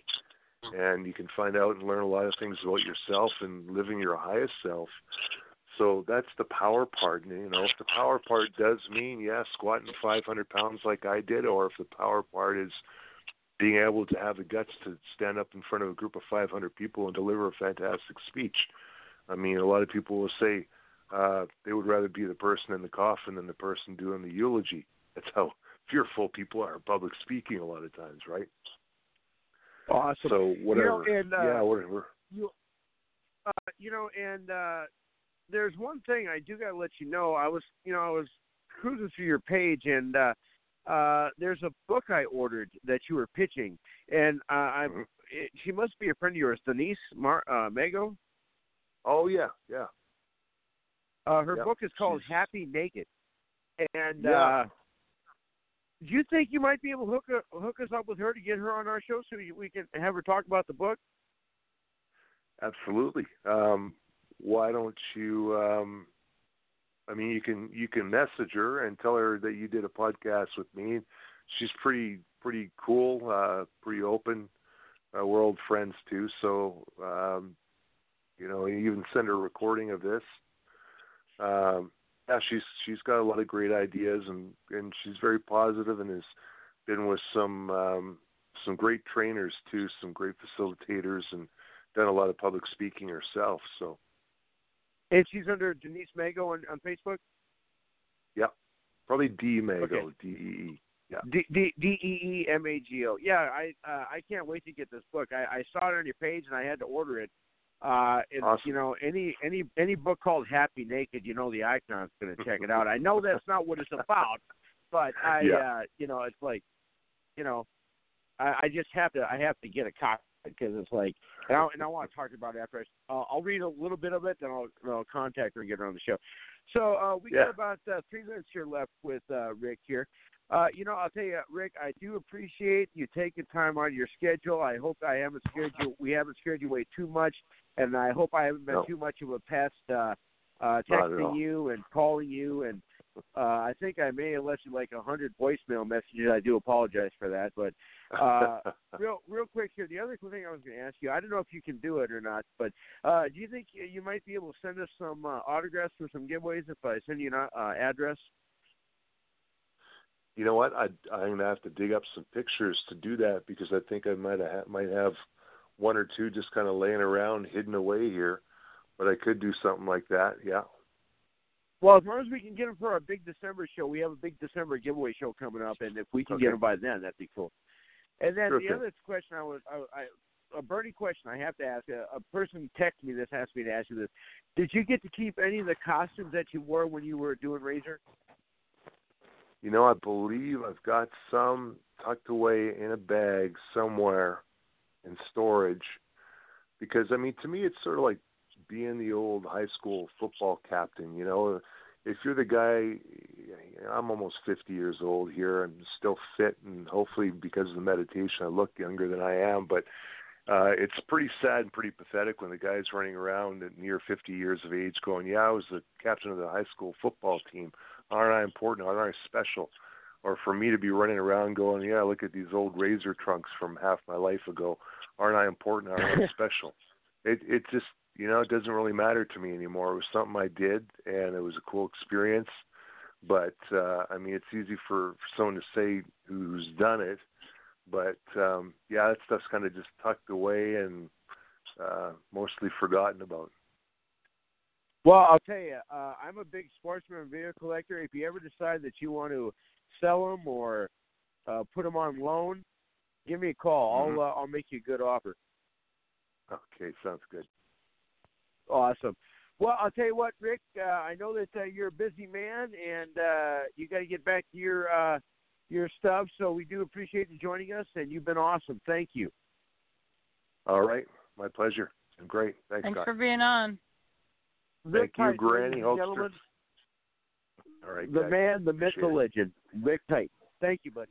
and you can find out and learn a lot of things about yourself and living your highest self. So that's the power part. And, you know, if the power part does mean, yeah, squatting 500 pounds like I did, or if the power part is being able to have the guts to stand up in front of a group of 500 people and deliver a fantastic speech. I mean, a lot of people will say uh, they would rather be the person in the coffin than the person doing the eulogy. That's how fearful people are of public speaking a lot of times, right? Awesome. So whatever. You know, and, uh, yeah, whatever. You, uh, you know, and uh, there's one thing I do got to let you know. I was, you know, I was cruising through your page, and uh, uh, there's a book I ordered that you were pitching, and uh, I'm. Mm-hmm. It, she must be a friend of yours, Denise Mar- uh, Mago. Oh yeah, yeah. Uh, her book is called she's- Happy Naked, and Yeah. uh, do you think you might be able to hook uh, hook us up with her to get her on our show so we, we can have her talk about the book? Absolutely. Um, why don't you? Um, I mean, you can you can message her and tell her that you did a podcast with me. She's pretty pretty cool, uh, pretty open. Uh, we're old friends too, so um, you know, you even send her a recording of this. Um, yeah, she's she's got a lot of great ideas and and she's very positive and has been with some um, some great trainers too, some great facilitators, and done a lot of public speaking herself. So. And she's under Denise Mago on, on Facebook. Yeah, probably D Mago, Okay. D E E. Yeah. D D D E E M A G O. Yeah, I uh, I can't wait to get this book. I, I saw it on your page and I had to order it. Uh, it's Awesome. you know any any any book called Happy Naked, you know the icon's going to check it out. I know that's not what it's about, but I Yeah. uh, you know it's like, you know, I, I just have to I have to get a copy because it's like and I, and I want to talk about it after I, uh, I'll read a little bit of it, then I'll, I'll contact her and get her on the show. So uh, we Yeah. got about uh, three minutes here left with uh, Rick here. Uh, you know, I'll tell you, Rick, I do appreciate you taking time out of your schedule. I hope I haven't scared you. We haven't scared you away too much, and I hope I haven't been No. too much of a pest uh, uh, texting you and calling you. And uh, I think I may have left you like a hundred voicemail messages. I do apologize for that, but uh, real real quick here. The other thing I was going to ask you, I don't know if you can do it or not, but uh, do you think you might be able to send us some uh, autographs for some giveaways if I send you an uh, address? you know what? I I'm gonna have to dig up some pictures to do that because I think I might have might have one or two just kind of laying around hidden away here, but I could do something like that. Yeah. Well, as long as we can get them for our big December show, we have a big December giveaway show coming up, and if we can get them by then, that'd be cool. And then Sure the thing. other question I was, I, I, a Bernie question I have to ask. A, a person texted me this, asked me to ask you this. Did you get to keep any of the costumes that you wore when you were doing Razor? You know, I believe I've got some tucked away in a bag somewhere in storage. Because I mean, to me, it's sort of like being the old high school football captain. You know, if you're the guy, I'm almost 50 years old here. I'm still fit, and hopefully, because of the meditation, I look younger than I am. But uh, it's pretty sad and pretty pathetic when the guy's running around at near 50 years of age, going, "Yeah, I was the captain of the high school football team. Aren't I important? Aren't I special?" Or for me to be running around going, "Yeah, look at these old razor trunks from half my life ago. Aren't I important? Aren't I special?" It it just you know it doesn't really matter to me anymore. It was something I did, and it was a cool experience. But uh, I mean, it's easy for, for someone to say who's done it, but um, yeah, that stuff's kind of just tucked away and uh, mostly forgotten about. Well, I'll tell you, uh, I'm a big sportsman and video collector. If you ever decide that you want to sell them or uh, put them on loan, give me a call. Mhm. I'll uh, I'll make you a good offer. Okay, sounds good. Awesome. Well, I'll tell you what, Rick. Uh, I know that uh, you're a busy man, and uh, you got to get back to your uh, your stuff. So we do appreciate you joining us, and you've been awesome. Thank you. All right, my pleasure. It's great. Thanks, Thanks Scott. for being on. Rick Thank you, Tight, Granny ladies and Hulkster. gentlemen, All right, the guys. man, the myth, the legend, Rick Tight. Thank you, buddy.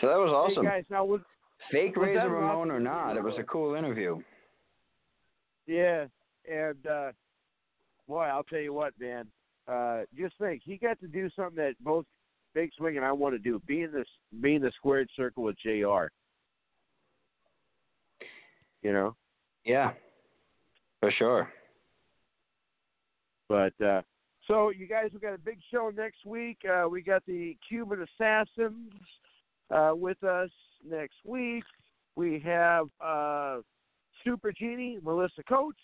So that was awesome. Hey guys, now was Fake was Razor Ramon awesome? or not, it was a cool interview. Yeah, and uh boy, I'll tell you what, man. Uh just think, he got to do something that both Big Swing and I want to do, be in this be in the squared circle with JR. You know? Yeah, for sure. But uh so you guys we got a big show next week. Uh we got the Cuban assassins uh with us next week. We have uh Super Genie, Melissa Coates.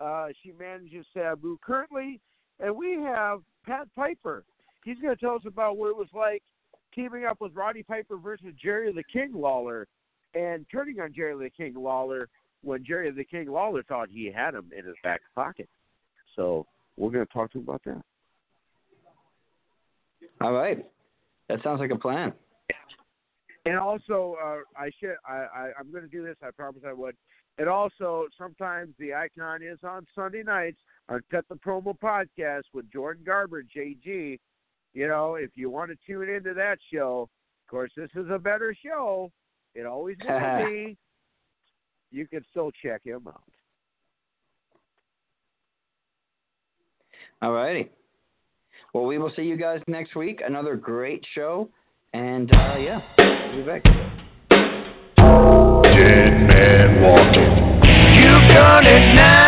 Uh, she manages Sabu currently. And we have Pat Piper. He's going to tell us about what it was like teaming up with Roddy Piper versus Jerry the King Lawler and turning on Jerry the King Lawler when Jerry the King Lawler thought he had him in his back pocket. So we're going to talk to him about that. All right. That sounds like a plan. And also, uh, I should I, I I'm going to do this. I promise I would. And also, sometimes the icon is on Sunday nights on Cut the Promo podcast with Jordan Garber, JG. You know, if you want to tune into that show, of course, this is a better show. It always will be. You can still check him out. All righty. Well, we will see you guys next week. Another great show. And uh, yeah, we'll be back. Dead man walking. You've done it now.